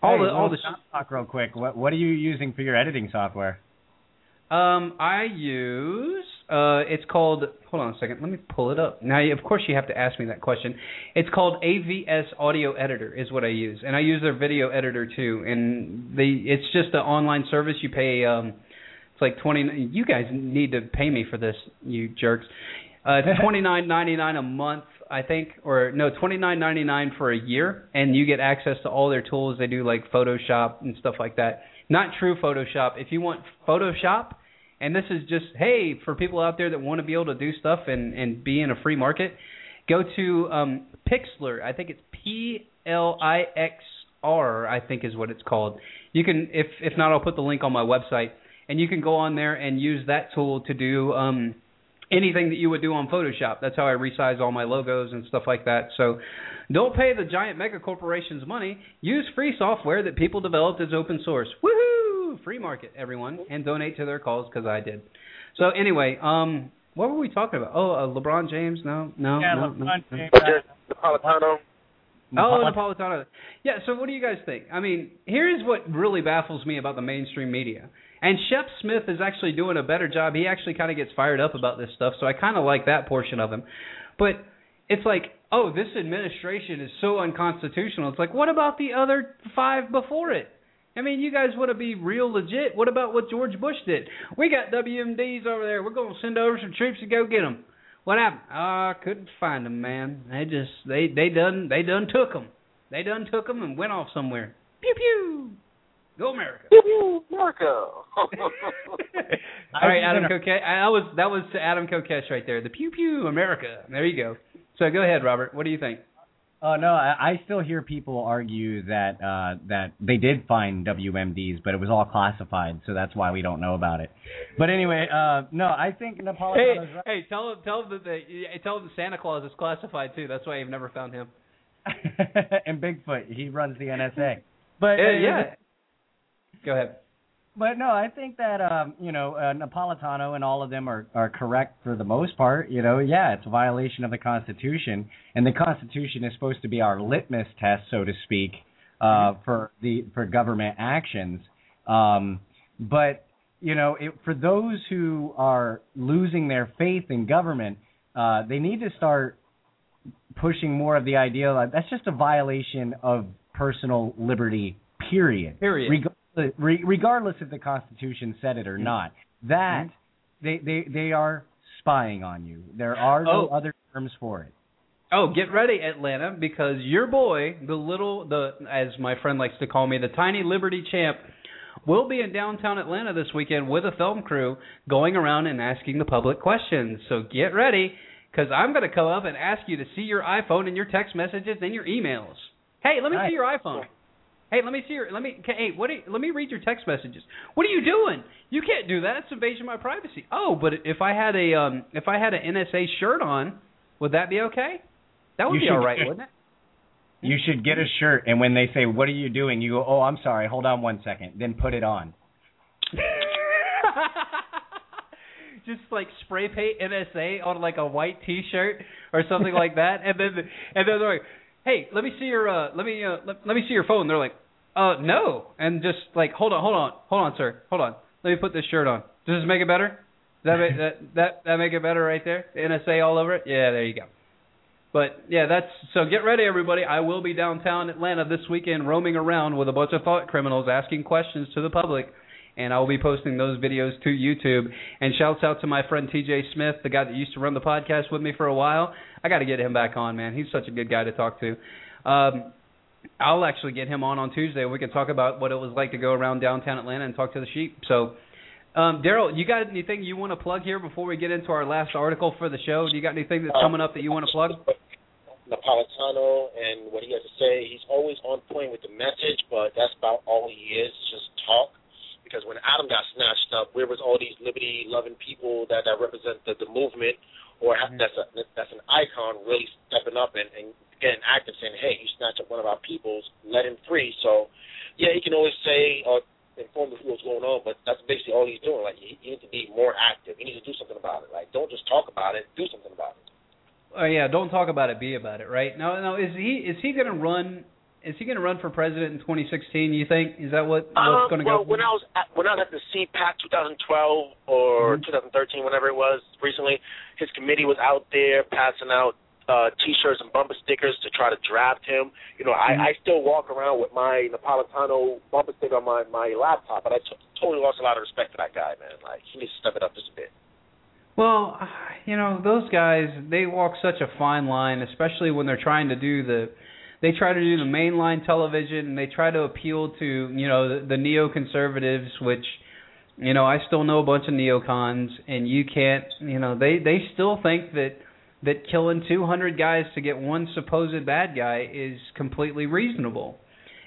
All hey, the all the stop talk real quick. What what are you using for your editing software? Um, I use uh, it's called. Hold on a second. Let me pull it up. Now, of course, you have to ask me that question. It's called AVS Audio Editor, is what I use, and I use their video editor too. And they, it's just an online service. You pay. Um, it's like twenty. You guys need to pay me for this, you jerks. Uh, it's twenty nine ninety nine a month, I think, or no, twenty nine ninety nine for a year, and you get access to all their tools. They do like Photoshop and stuff like that. Not true Photoshop. If you want Photoshop and this is just hey for people out there that want to be able to do stuff and and be in a free market go to um pixlr i think it's p l i x r i think is what it's called you can if if not i'll put the link on my website and you can go on there and use that tool to do um anything that you would do on photoshop that's how i resize all my logos and stuff like that so don't pay the giant mega corporations money use free software that people developed as open source woohoo free market everyone and donate to their cause because i did so anyway um what were we talking about oh uh, lebron james no no yeah, no, LeBron no, James. no. Napolitano. Oh, Napolitano. Yeah, so what do you guys think? I mean, here's what really baffles me about the mainstream media. And Shep Smith is actually doing a better job. He actually kind of gets fired up about this stuff, so I kind of like that portion of him. But it's like, oh, this administration is so unconstitutional. It's like, what about the other five before it? I mean, you guys want to be real legit. What about what George Bush did? We got WMDs over there. We're going to send over some troops to go get them. What happened? Oh, I couldn't find them, man. They just they they done they done took them. They done took them and went off somewhere. Pew pew. Go America. Marco. All right, Adam Kokesh. I was that was Adam Kokesh right there. The pew pew America. There you go. So go ahead, Robert. What do you think? Oh no, I, I still hear people argue that uh, that they did find WMDs, but it was all classified, so that's why we don't know about it. But anyway, uh, no, I think Hey, Napolitano's right. hey, tell them tell him that the, tell them Santa Claus is classified too. That's why you've never found him. and Bigfoot, he runs the NSA. But uh, yeah. Go ahead. But no, I think that um, you know uh, Napolitano and all of them are are correct for the most part. You know, yeah, it's a violation of the Constitution, and the Constitution is supposed to be our litmus test, so to speak, uh, for the for government actions. Um, but you know, it, for those who are losing their faith in government, uh, they need to start pushing more of the idea that that's just a violation of personal liberty. Period. Period. Regardless, re- regardless if the Constitution said it or mm-hmm. not, that mm-hmm. they they they are spying on you. There are no Oh. other terms for it. Oh, get ready, Atlanta, because your boy, the little, the as my friend likes to call me, the tiny Liberty champ, will be in downtown Atlanta this weekend with a film crew, going around and asking the public questions. So get ready, because I'm going to come up and ask you to see your iPhone and your text messages and your emails. Hey, let me Nice. see your iPhone. Hey, let me see your. Let me. Hey, what? you- let me read your text messages. What are you doing? You can't do that. It's invasion of my privacy. Oh, but if I had a um, if I had an NSA shirt on, would that be okay? That would You be all right, get- wouldn't it? You should get a shirt, and when they say, "What are you doing?" you go, "Oh, I'm sorry. Hold on one second. Then put it on. Just like spray paint NSA on like a white T-shirt or something like that, and then and then they're like, "Hey, let me see your uh, let me uh, let, let me see your phone." They're like, "Uh, no," and just like, "Hold on, hold on, hold on, sir, hold on. Let me put this shirt on. Does this make it better? Does that make that that that make it better right there? The NSA all over it. Yeah, there you go." But yeah, that's so. Get ready, everybody. I will be downtown Atlanta this weekend, roaming around with a bunch of thought criminals, asking questions to the public, and I will be posting those videos to YouTube. And shouts out to my friend T.J. Smith, the guy that used to run the podcast with me for a while. I got to get him back on, man. He's such a good guy to talk to. Um, I'll actually get him on on Tuesday. We can talk about what it was like to go around downtown Atlanta and talk to the sheep. So. Um, Darrell, you got anything you want to plug here before we get into our last article for the show? Do you got anything that's coming up that you want to plug? Napolitano and what he has to say. He's always on point with the message, but that's about all he is, just talk. Because when Adam got snatched up, where was all these liberty-loving people that that represent the, the movement, or Mm-hmm. that's a that's an icon really stepping up and, and getting active, saying, "Hey, you snatched up one of our peoples, let him free." So, yeah, he can always say or inform the what's going on, but that's basically all he's doing. Like, he, he needs to be more active. He needs to do something about it. Like, don't just talk about it, do something about it. Oh yeah, don't talk about it, be about it, right? Now, now is he is he going to run? Is he going to run for president in 2016? You think is that what what's Um, going to well, go? when I was at, when I was at the CPAC 2012 or 2013, whenever it was recently, his committee was out there passing out uh, T-shirts and bumper stickers to try to draft him. You know, I, I still walk around with my Napolitano bumper sticker on my my laptop, but I t- totally lost a lot of respect for that guy, man. Like he needs to step it up just a bit. Well, you know, those guys, they walk such a fine line, especially when they're trying to do the they try to do the mainline television and they try to appeal to, you know, the, the neoconservatives which you know, I still know a bunch of neocons and you can't, you know, they they still think that that killing 200 guys to get one supposed bad guy is completely reasonable.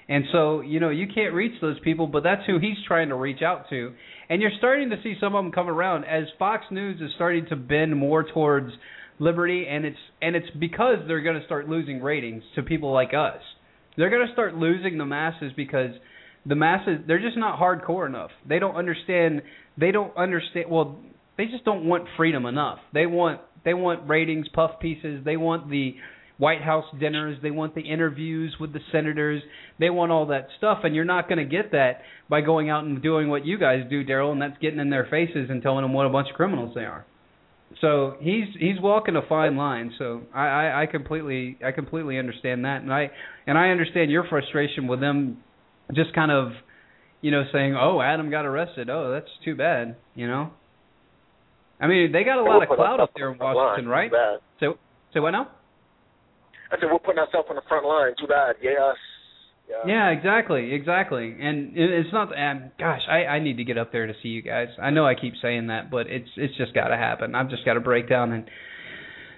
And so, you know, you can't reach those people, but that's who he's trying to reach out to. And you're starting to see some of them come around as Fox News is starting to bend more towards liberty and it's and it's because they're going to start losing ratings to people like us. They're going to start losing the masses because the masses they're just not hardcore enough. They don't understand they don't understand well, they just don't want freedom enough. They want they want ratings, puff pieces, they want the White House dinners, they want the interviews with the senators, they want all that stuff, and you're not going to get that by going out and doing what you guys do, Darrell, and that's getting in their faces and telling them what a bunch of criminals they are. So he's he's walking a fine line. So I, I, I completely I completely understand that, and I and I understand your frustration with them, just kind of, you know, saying, "Oh, Adam got arrested. Oh, that's too bad." You know. I mean, they got a lot of clout up there in Washington, right? So, so what now? I said we're putting ourselves on the front line. Too bad. Yes. Yeah. Yeah, exactly, exactly. And it, it's not. Gosh, I I need to get up there to see you guys. I know I keep saying that, but it's it's just got to happen. I've just got to break down and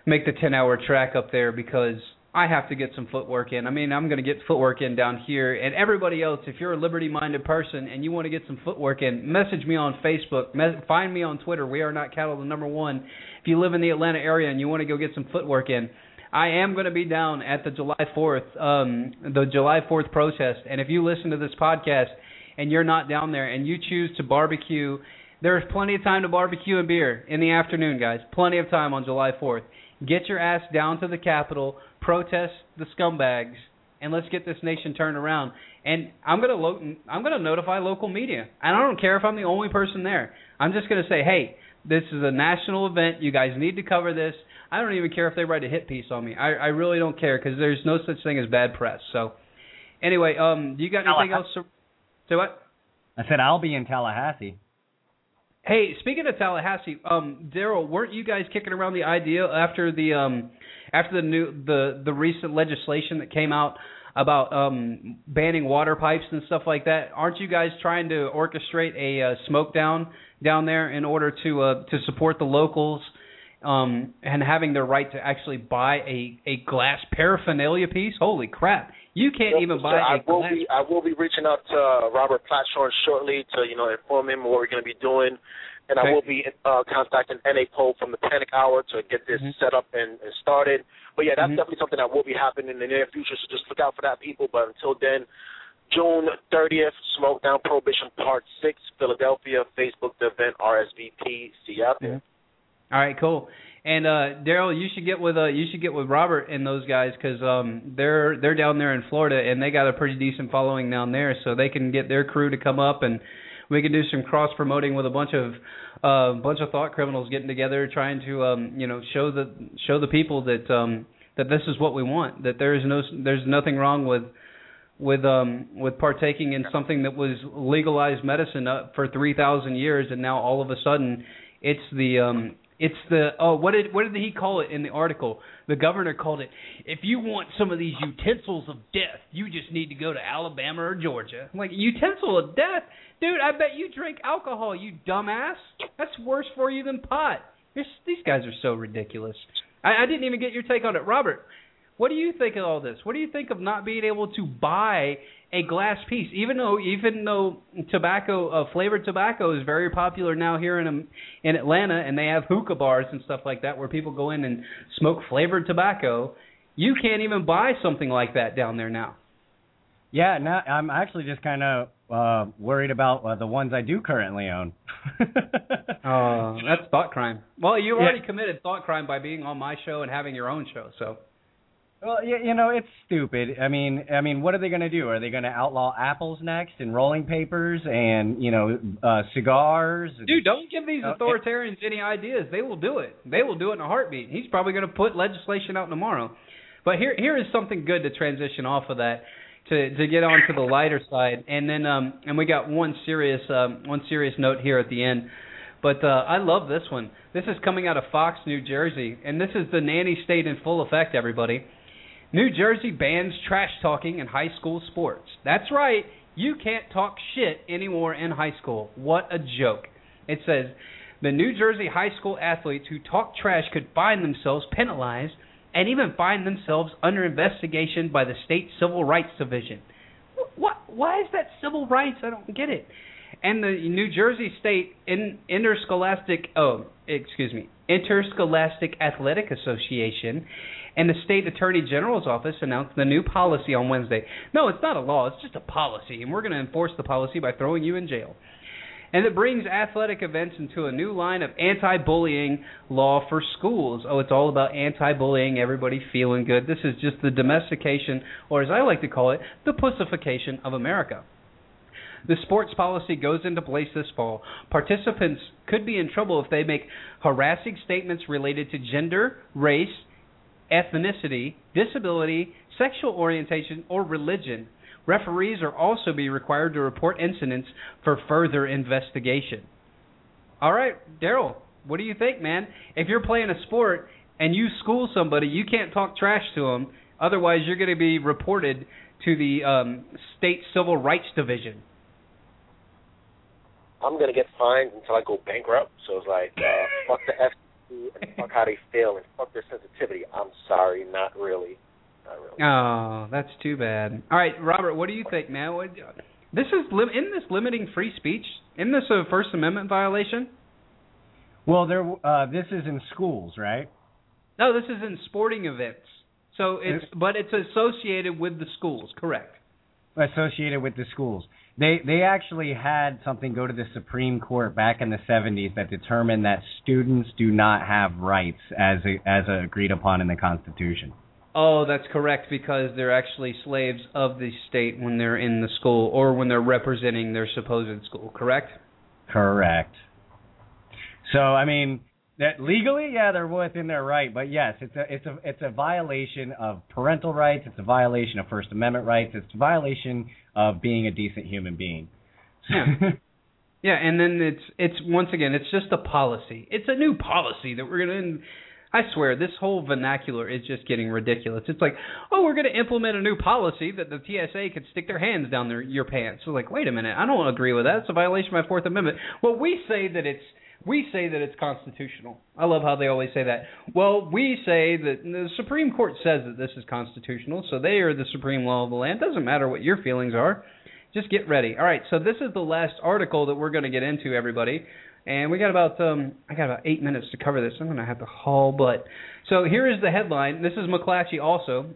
make the ten hour track up there because I have to get some footwork in. I mean, I'm going to get footwork in down here, and everybody else. If you're a liberty minded person and you want to get some footwork in, message me on Facebook. Me- find me on Twitter. We are not cattle. The number one. If you live in the Atlanta area and you want to go get some footwork in. I am going to be down at the July 4th, um, the July 4th protest. And if you listen to this podcast and you're not down there and you choose to barbecue, there's plenty of time to barbecue and beer in the afternoon, guys. Plenty of time on July 4th. Get your ass down to the Capitol, protest the scumbags, and let's get this nation turned around. And I'm gonna lo- I'm gonna notify local media. And I don't care if I'm the only person there. I'm just gonna say, hey, this is a national event. You guys need to cover this. I don't even care if they write a hit piece on me. I I really don't care because there's no such thing as bad press. So, anyway, um, do you got anything else? To, say what? I said I'll be in Tallahassee. Hey, speaking of Tallahassee, um, Darrell, weren't you guys kicking around the idea after the um after the new the the recent legislation that came out about um banning water pipes and stuff like that? Aren't you guys trying to orchestrate a uh, smoke down down there in order to uh to support the locals um and having their right to actually buy a a glass paraphernalia piece? Holy crap. You can't even buy I a will glass be I will be reaching out to uh, Robert Platshorn shortly to you know inform him what we're going to be doing, and Okay. I will be uh, contacting NA Poll from the Panic Hour to get this Mm-hmm. set up and, and started. But yeah, that's definitely something that will be happening in the near future. So just look out for that, people. But until then, June 30th, Smoke Down Prohibition Part Six, Philadelphia. Facebook the event RSVP. See you out there. All right, cool. And uh Darrell, you should get with uh you should get with Robert and those guys because um they're they're down there in Florida and they got a pretty decent following down there, so they can get their crew to come up and we can do some cross promoting with a bunch of uh bunch of thought criminals getting together trying to um you know show the show the people that um that this is what we want that there is no there's nothing wrong with with um with partaking in something that was legalized medicine uh, for 3000 years and now all of a sudden it's the um it's the oh what did what did he call it in the article? The governor called it if you want some of these utensils of death you just need to go to Alabama or Georgia. I'm like utensil of death? Dude I bet you drink alcohol you dumbass. That's worse for you than pot. These guys are so ridiculous. I, I didn't even get your take on it. Robert What do you think of all this? What do you think of not being able to buy a glass piece, even though even though tobacco, uh, flavored tobacco, is very popular now here in um, in Atlanta, and they have hookah bars and stuff like that where people go in and smoke flavored tobacco. You can't even buy something like that down there now. Yeah, now I'm actually just kind of uh worried about uh, the ones I do currently own. Oh, that's thought crime. Well, you Yeah. already committed thought crime by being on my show and having your own show. So Well, you, you know, it's stupid. I mean, I mean, what are they going to do? Are they going to outlaw apples next and rolling papers and you know uh cigars? Dude, don't give these Uh, authoritarians any ideas. They will do it. They will do it in a heartbeat. He's probably going to put legislation out tomorrow. But here, here is something good to transition off of that to to get on to the lighter side, and then um and we got one serious um one serious note here at the end. But uh, I love this one. This is coming out of Fox, New Jersey, and this is the nanny state in full effect. Everybody, New Jersey bans trash talking in high school sports. That's right. You can't talk shit anymore in high school. What a joke. It says the New Jersey high school athletes who talk trash could find themselves penalized and even find themselves under investigation by the state civil rights division. What why is that civil rights? I don't get it. And the New Jersey State in, Interscholastic oh, excuse me, Interscholastic Athletic Association and the state attorney general's office announced the new policy on Wednesday. No, it's not a law, it's just a policy, and we're going to enforce the policy by throwing you in jail. And it brings athletic events into a new line of anti-bullying law for schools. Oh, it's all about anti-bullying, everybody feeling good. This is just the domestication, or as I like to call it, the pussification of America. The sports policy goes into place this fall. Participants could be in trouble if they make harassing statements related to gender, race, ethnicity, disability, sexual orientation, or religion. Referees are also be required to report incidents for further investigation. All right, Darrell, what do you think, man? If you're playing a sport and you school somebody, you can't talk trash to them. Otherwise, you're going to be reported to the um, state civil rights division. I'm gonna get fined until I go bankrupt. So it's like, uh, fuck the FCC and fuck how they feel and fuck their sensitivity. I'm sorry, not really, not really. Oh, that's too bad. All right, Robert, what do you think, man? What, this is lim- in this limiting free speech. Isn't this a First Amendment violation? Well, there. Uh, this is in schools, right? No, this is in sporting events. So it's but it's associated with the schools, correct? Associated with the schools. They they actually had something go to the Supreme Court back in the 70s that determined that students do not have rights as a, as agreed upon in the Constitution. Oh, that's correct because they're actually slaves of the state when they're in the school or when they're representing their supposed school, correct? Correct. So I mean, that legally, yeah, they're within their right, but yes, it's a it's a it's a violation of parental rights. It's a violation of First Amendment rights. It's a violation of being a decent human being. Yeah. yeah, and then it's it's once again, it's just a policy. It's a new policy that we're gonna. I swear, this whole vernacular is just getting ridiculous. It's like, oh, we're going to implement a new policy that the TSA could stick their hands down their your pants. So like, wait a minute, I don't agree with that. It's a violation of my Fourth Amendment. Well, we say that it's we say that it's constitutional. I love how they always say that. Well, we say that the Supreme Court says that this is constitutional, so they are the supreme law of the land. Doesn't matter what your feelings are. Just get ready. All right, so this is the last article that we're going to get into, everybody. And we got about um I got about eight minutes to cover this. I'm gonna have to haul butt. So here is the headline. This is McClatchy also.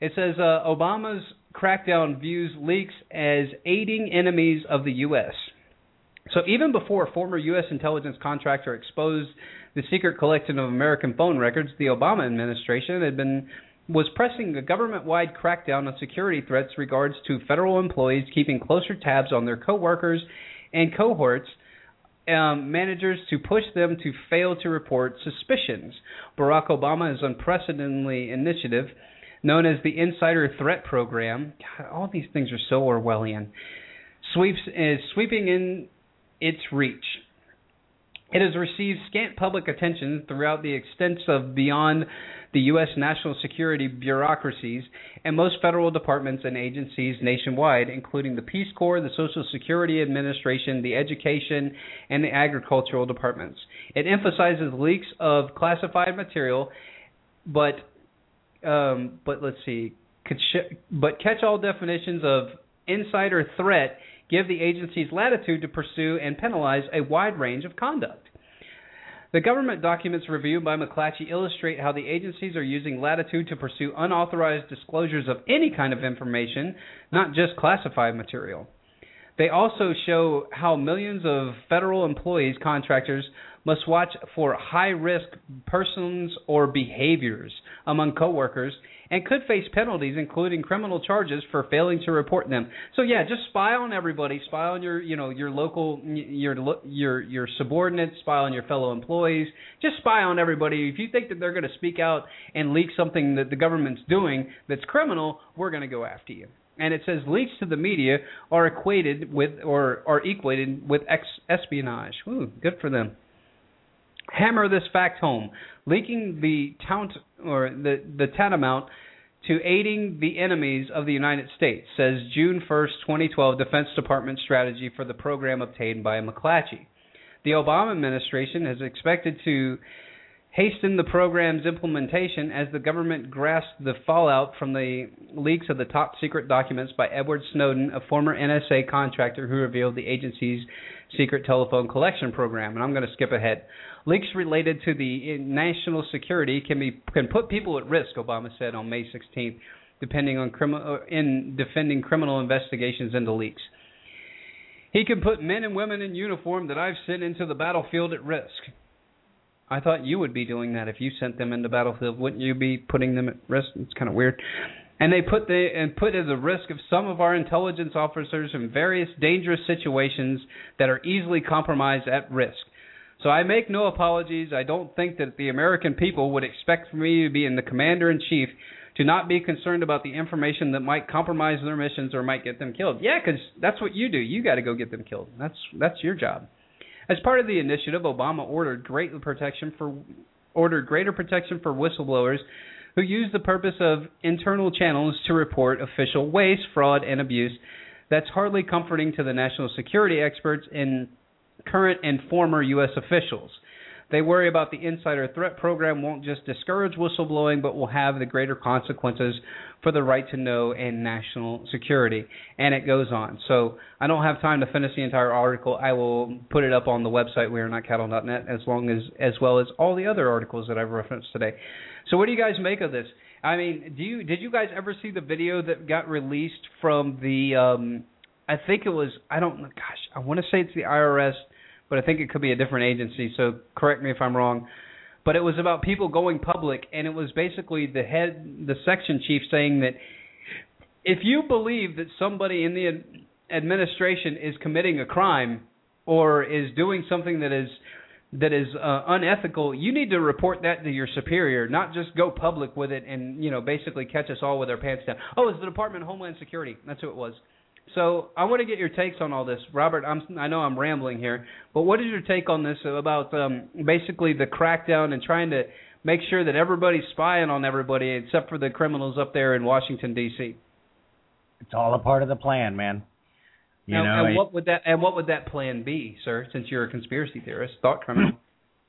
It says uh, Obama's crackdown views leaks as aiding enemies of the U.S. So even before former U.S. intelligence contractor exposed the secret collection of American phone records, the Obama administration had been was pressing a government-wide crackdown on security threats regards to federal employees keeping closer tabs on their coworkers and cohorts um, managers to push them to fail to report suspicions. Barack Obama's unprecedentedly initiative, known as the Insider Threat Program, God, all these things are so Orwellian, sweeps is sweeping in its reach. It has received scant public attention throughout the extent of beyond the U.S. national security bureaucracies and most federal departments and agencies nationwide, including the Peace Corps, the Social Security Administration, the Education, and the Agricultural departments. It emphasizes leaks of classified material, but um, but let's see. But catch-all definitions of insider threat give the agencies latitude to pursue and penalize a wide range of conduct. The government documents reviewed by McClatchy illustrate how the agencies are using latitude to pursue unauthorized disclosures of any kind of information, not just classified material. They also show how millions of federal employees, contractors, must watch for high risk persons or behaviors among coworkers and could face penalties including criminal charges for failing to report them. So yeah, just spy on everybody, spy on your, you know, your local your your your subordinates, spy on your fellow employees. Just spy on everybody. If you think that they're going to speak out and leak something that the government's doing that's criminal, we're going to go after you and it says leaks to the media are equated with or are equated with ex- espionage. Ooh, good for them. Hammer this fact home: leaking the tant or the the tantamount to aiding the enemies of the United States, says June 1st, 2012 Defense Department strategy for the program obtained by McClatchy. The Obama administration is expected to hasten the program's implementation as the government grasped the fallout from the leaks of the top secret documents by Edward Snowden, a former NSA contractor who revealed the agency's secret telephone collection program. And I'm going to skip ahead. Leaks related to the national security can be can put people at risk, Obama said on May 16th, depending on criminal in defending criminal investigations into leaks. He can put men and women in uniform that I've sent into the battlefield at risk. I thought you would be doing that if you sent them into battlefield. Wouldn't you be putting them at risk? It's kind of weird. And they put the and put at the risk of some of our intelligence officers in various dangerous situations that are easily compromised at risk. So I make no apologies. I don't think that the American people would expect for me to be in the commander in chief to not be concerned about the information that might compromise their missions or might get them killed. Yeah, because that's what you do. You got to go get them killed. That's that's your job. As part of the initiative, Obama ordered protection for ordered greater protection for whistleblowers who use the purpose of internal channels to report official waste, fraud, and abuse. That's hardly comforting to the national security experts and current and former U.S. officials. They worry about the insider threat program won't just discourage whistleblowing, but will have the greater consequences for the right to know and national security. And it goes on. So I don't have time to finish the entire article. I will put it up on the website wearenotcattle.net as long as as well as all the other articles that I've referenced today. So what do you guys make of this? I mean, do you did you guys ever see the video that got released from the um I think it was I don't gosh, I want to say it's the IRS but I think it could be a different agency. So correct me if I'm wrong. But it was about people going public, and it was basically the head, the section chief, saying that if you believe that somebody in the administration is committing a crime or is doing something that is that is uh, unethical, you need to report that to your superior, not just go public with it and you know basically catch us all with our pants down. Oh, it's the Department of Homeland Security. That's who it was. So I want to get your takes on all this, Robert. I'm, I know I'm rambling here, but what is your take on this about um, basically the crackdown and trying to make sure that everybody's spying on everybody except for the criminals up there in Washington D.C. It's all a part of the plan, man. You now, know, and what would that and what would that plan be, sir? Since you're a conspiracy theorist, thought criminal.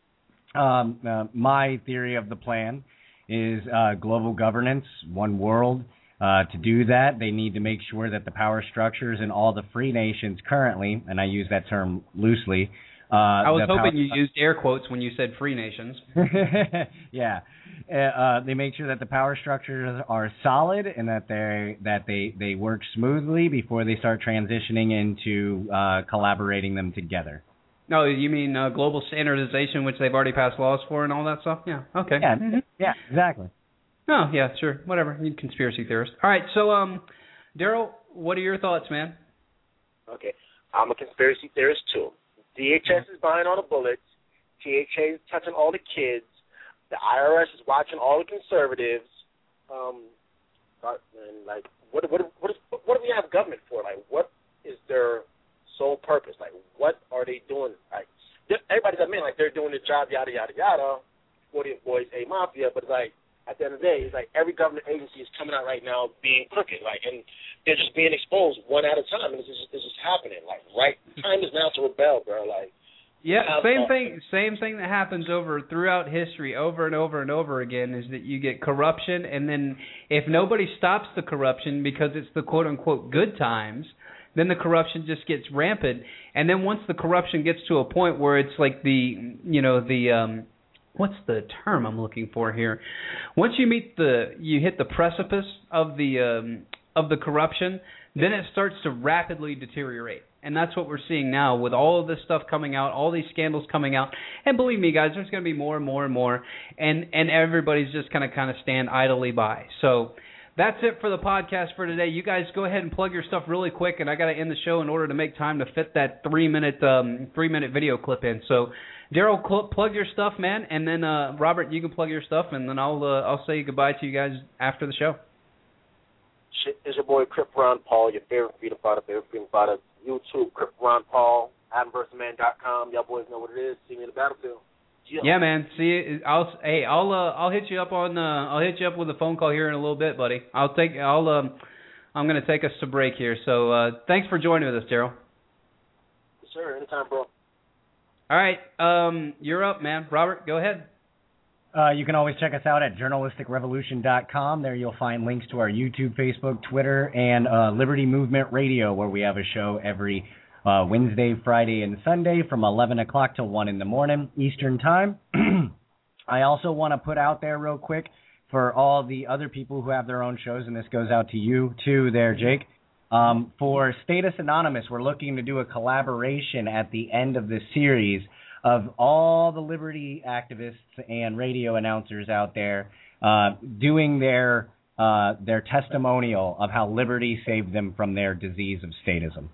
um, uh, my theory of the plan is uh, global governance, one world uh, to do that, they need to make sure that the power structures in all the free nations currently, and I use that term loosely. Uh, I was hoping you used air quotes when you said free nations. yeah, uh, uh, they make sure that the power structures are solid and that they that they they work smoothly before they start transitioning into uh, collaborating them together. No, you mean uh, global standardization, which they've already passed laws for and all that stuff? Yeah. Okay. Yeah. Yeah. Exactly. Oh yeah, sure, whatever. You conspiracy theorist. All right, so um, Darrell, what are your thoughts, man? Okay, I'm a conspiracy theorist too. DHS is buying all the bullets. TSA is touching all the kids. The IRS is watching all the conservatives. Um, and like, what what what is what do we have government for? Like, what is their sole purpose? Like, what are they doing? Like, everybody's admitting like they're doing their job, yada yada yada. Forty boys, a mafia, but like at the end of the day, it's like every government agency is coming out right now being crooked, like, and they're just being exposed one at a time, and this is this is happening. Like, right, time is now to rebel, bro. Like, Yeah, same thing. Same thing that happens over throughout history, over and over and over again, is that you get corruption, and then if nobody stops the corruption because it's the quote unquote good times, then the corruption just gets rampant, and then once the corruption gets to a point where it's like the you know the um what's the term I'm looking for here? Once you meet the you hit the precipice of the um of the corruption, then it starts to rapidly deteriorate. And that's what we're seeing now with all of this stuff coming out, all these scandals coming out. And believe me guys, there's going to be more and more and more and and everybody's just going to kind of stand idly by. So that's it for the podcast for today. You guys go ahead and plug your stuff really quick, and I got to end the show in order to make time to fit that three minute um, three minute video clip in. So, Darrell, cl- plug your stuff, man, and then uh, Robert, you can plug your stuff, and then I'll uh, I'll say goodbye to you guys after the show. Shit, It's your boy Crip Ron Paul, your favorite freedom fighter, favorite freedom fighter. YouTube, Crip Ron Paul, AdamVsTheMan.com. Y'all boys know what it is. See me in the battlefield. Yeah. Yeah, man. See, I'll hey, I'll uh, I'll hit you up on uh, I'll hit you up with a phone call here in a little bit, buddy. I'll take I'll um I'm gonna take us to break here. So uh, thanks for joining with us, Darrell. Yes, sir. Anytime, bro. All right, um, you're up, man. Robert, go ahead. Uh, you can always check us out at journalisticrevolution.com. There you'll find links to our YouTube, Facebook, Twitter, and uh, Liberty Movement Radio, where we have a show every uh, Wednesday, Friday, and Sunday from 11 o'clock to 1 in the morning Eastern Time. I also want to put out there real quick for all the other people who have their own shows, and this goes out to you too, there, Jake. Um, for Status Anonymous, we're looking to do a collaboration at the end of this series of all the liberty activists and radio announcers out there uh, doing their uh, their testimonial of how liberty saved them from their disease of statism.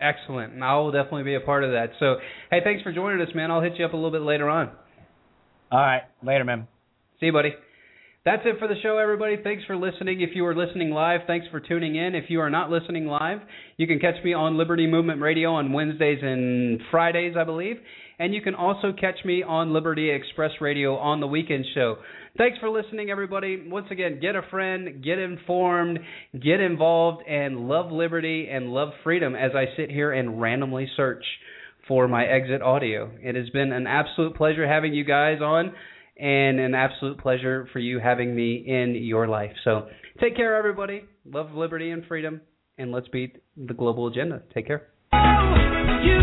Excellent. And I will definitely be a part of that. So, hey, thanks for joining us, man. I'll hit you up a little bit later on. All right, later, man. See you, buddy. That's it for the show, everybody. Thanks for listening. If you are listening live, thanks for tuning in. If you are not listening live, you can catch me on Liberty Movement Radio on Wednesdays and Fridays, I believe. And you can also catch me on Liberty Express Radio on the weekend show. Thanks for listening, everybody. Once again, get a friend, get informed, get involved, and love liberty and love freedom as I sit here and randomly search for my exit audio. It has been an absolute pleasure having you guys on and an absolute pleasure for you having me in your life. So take care, everybody. Love liberty and freedom, and let's beat the global agenda. Take care. You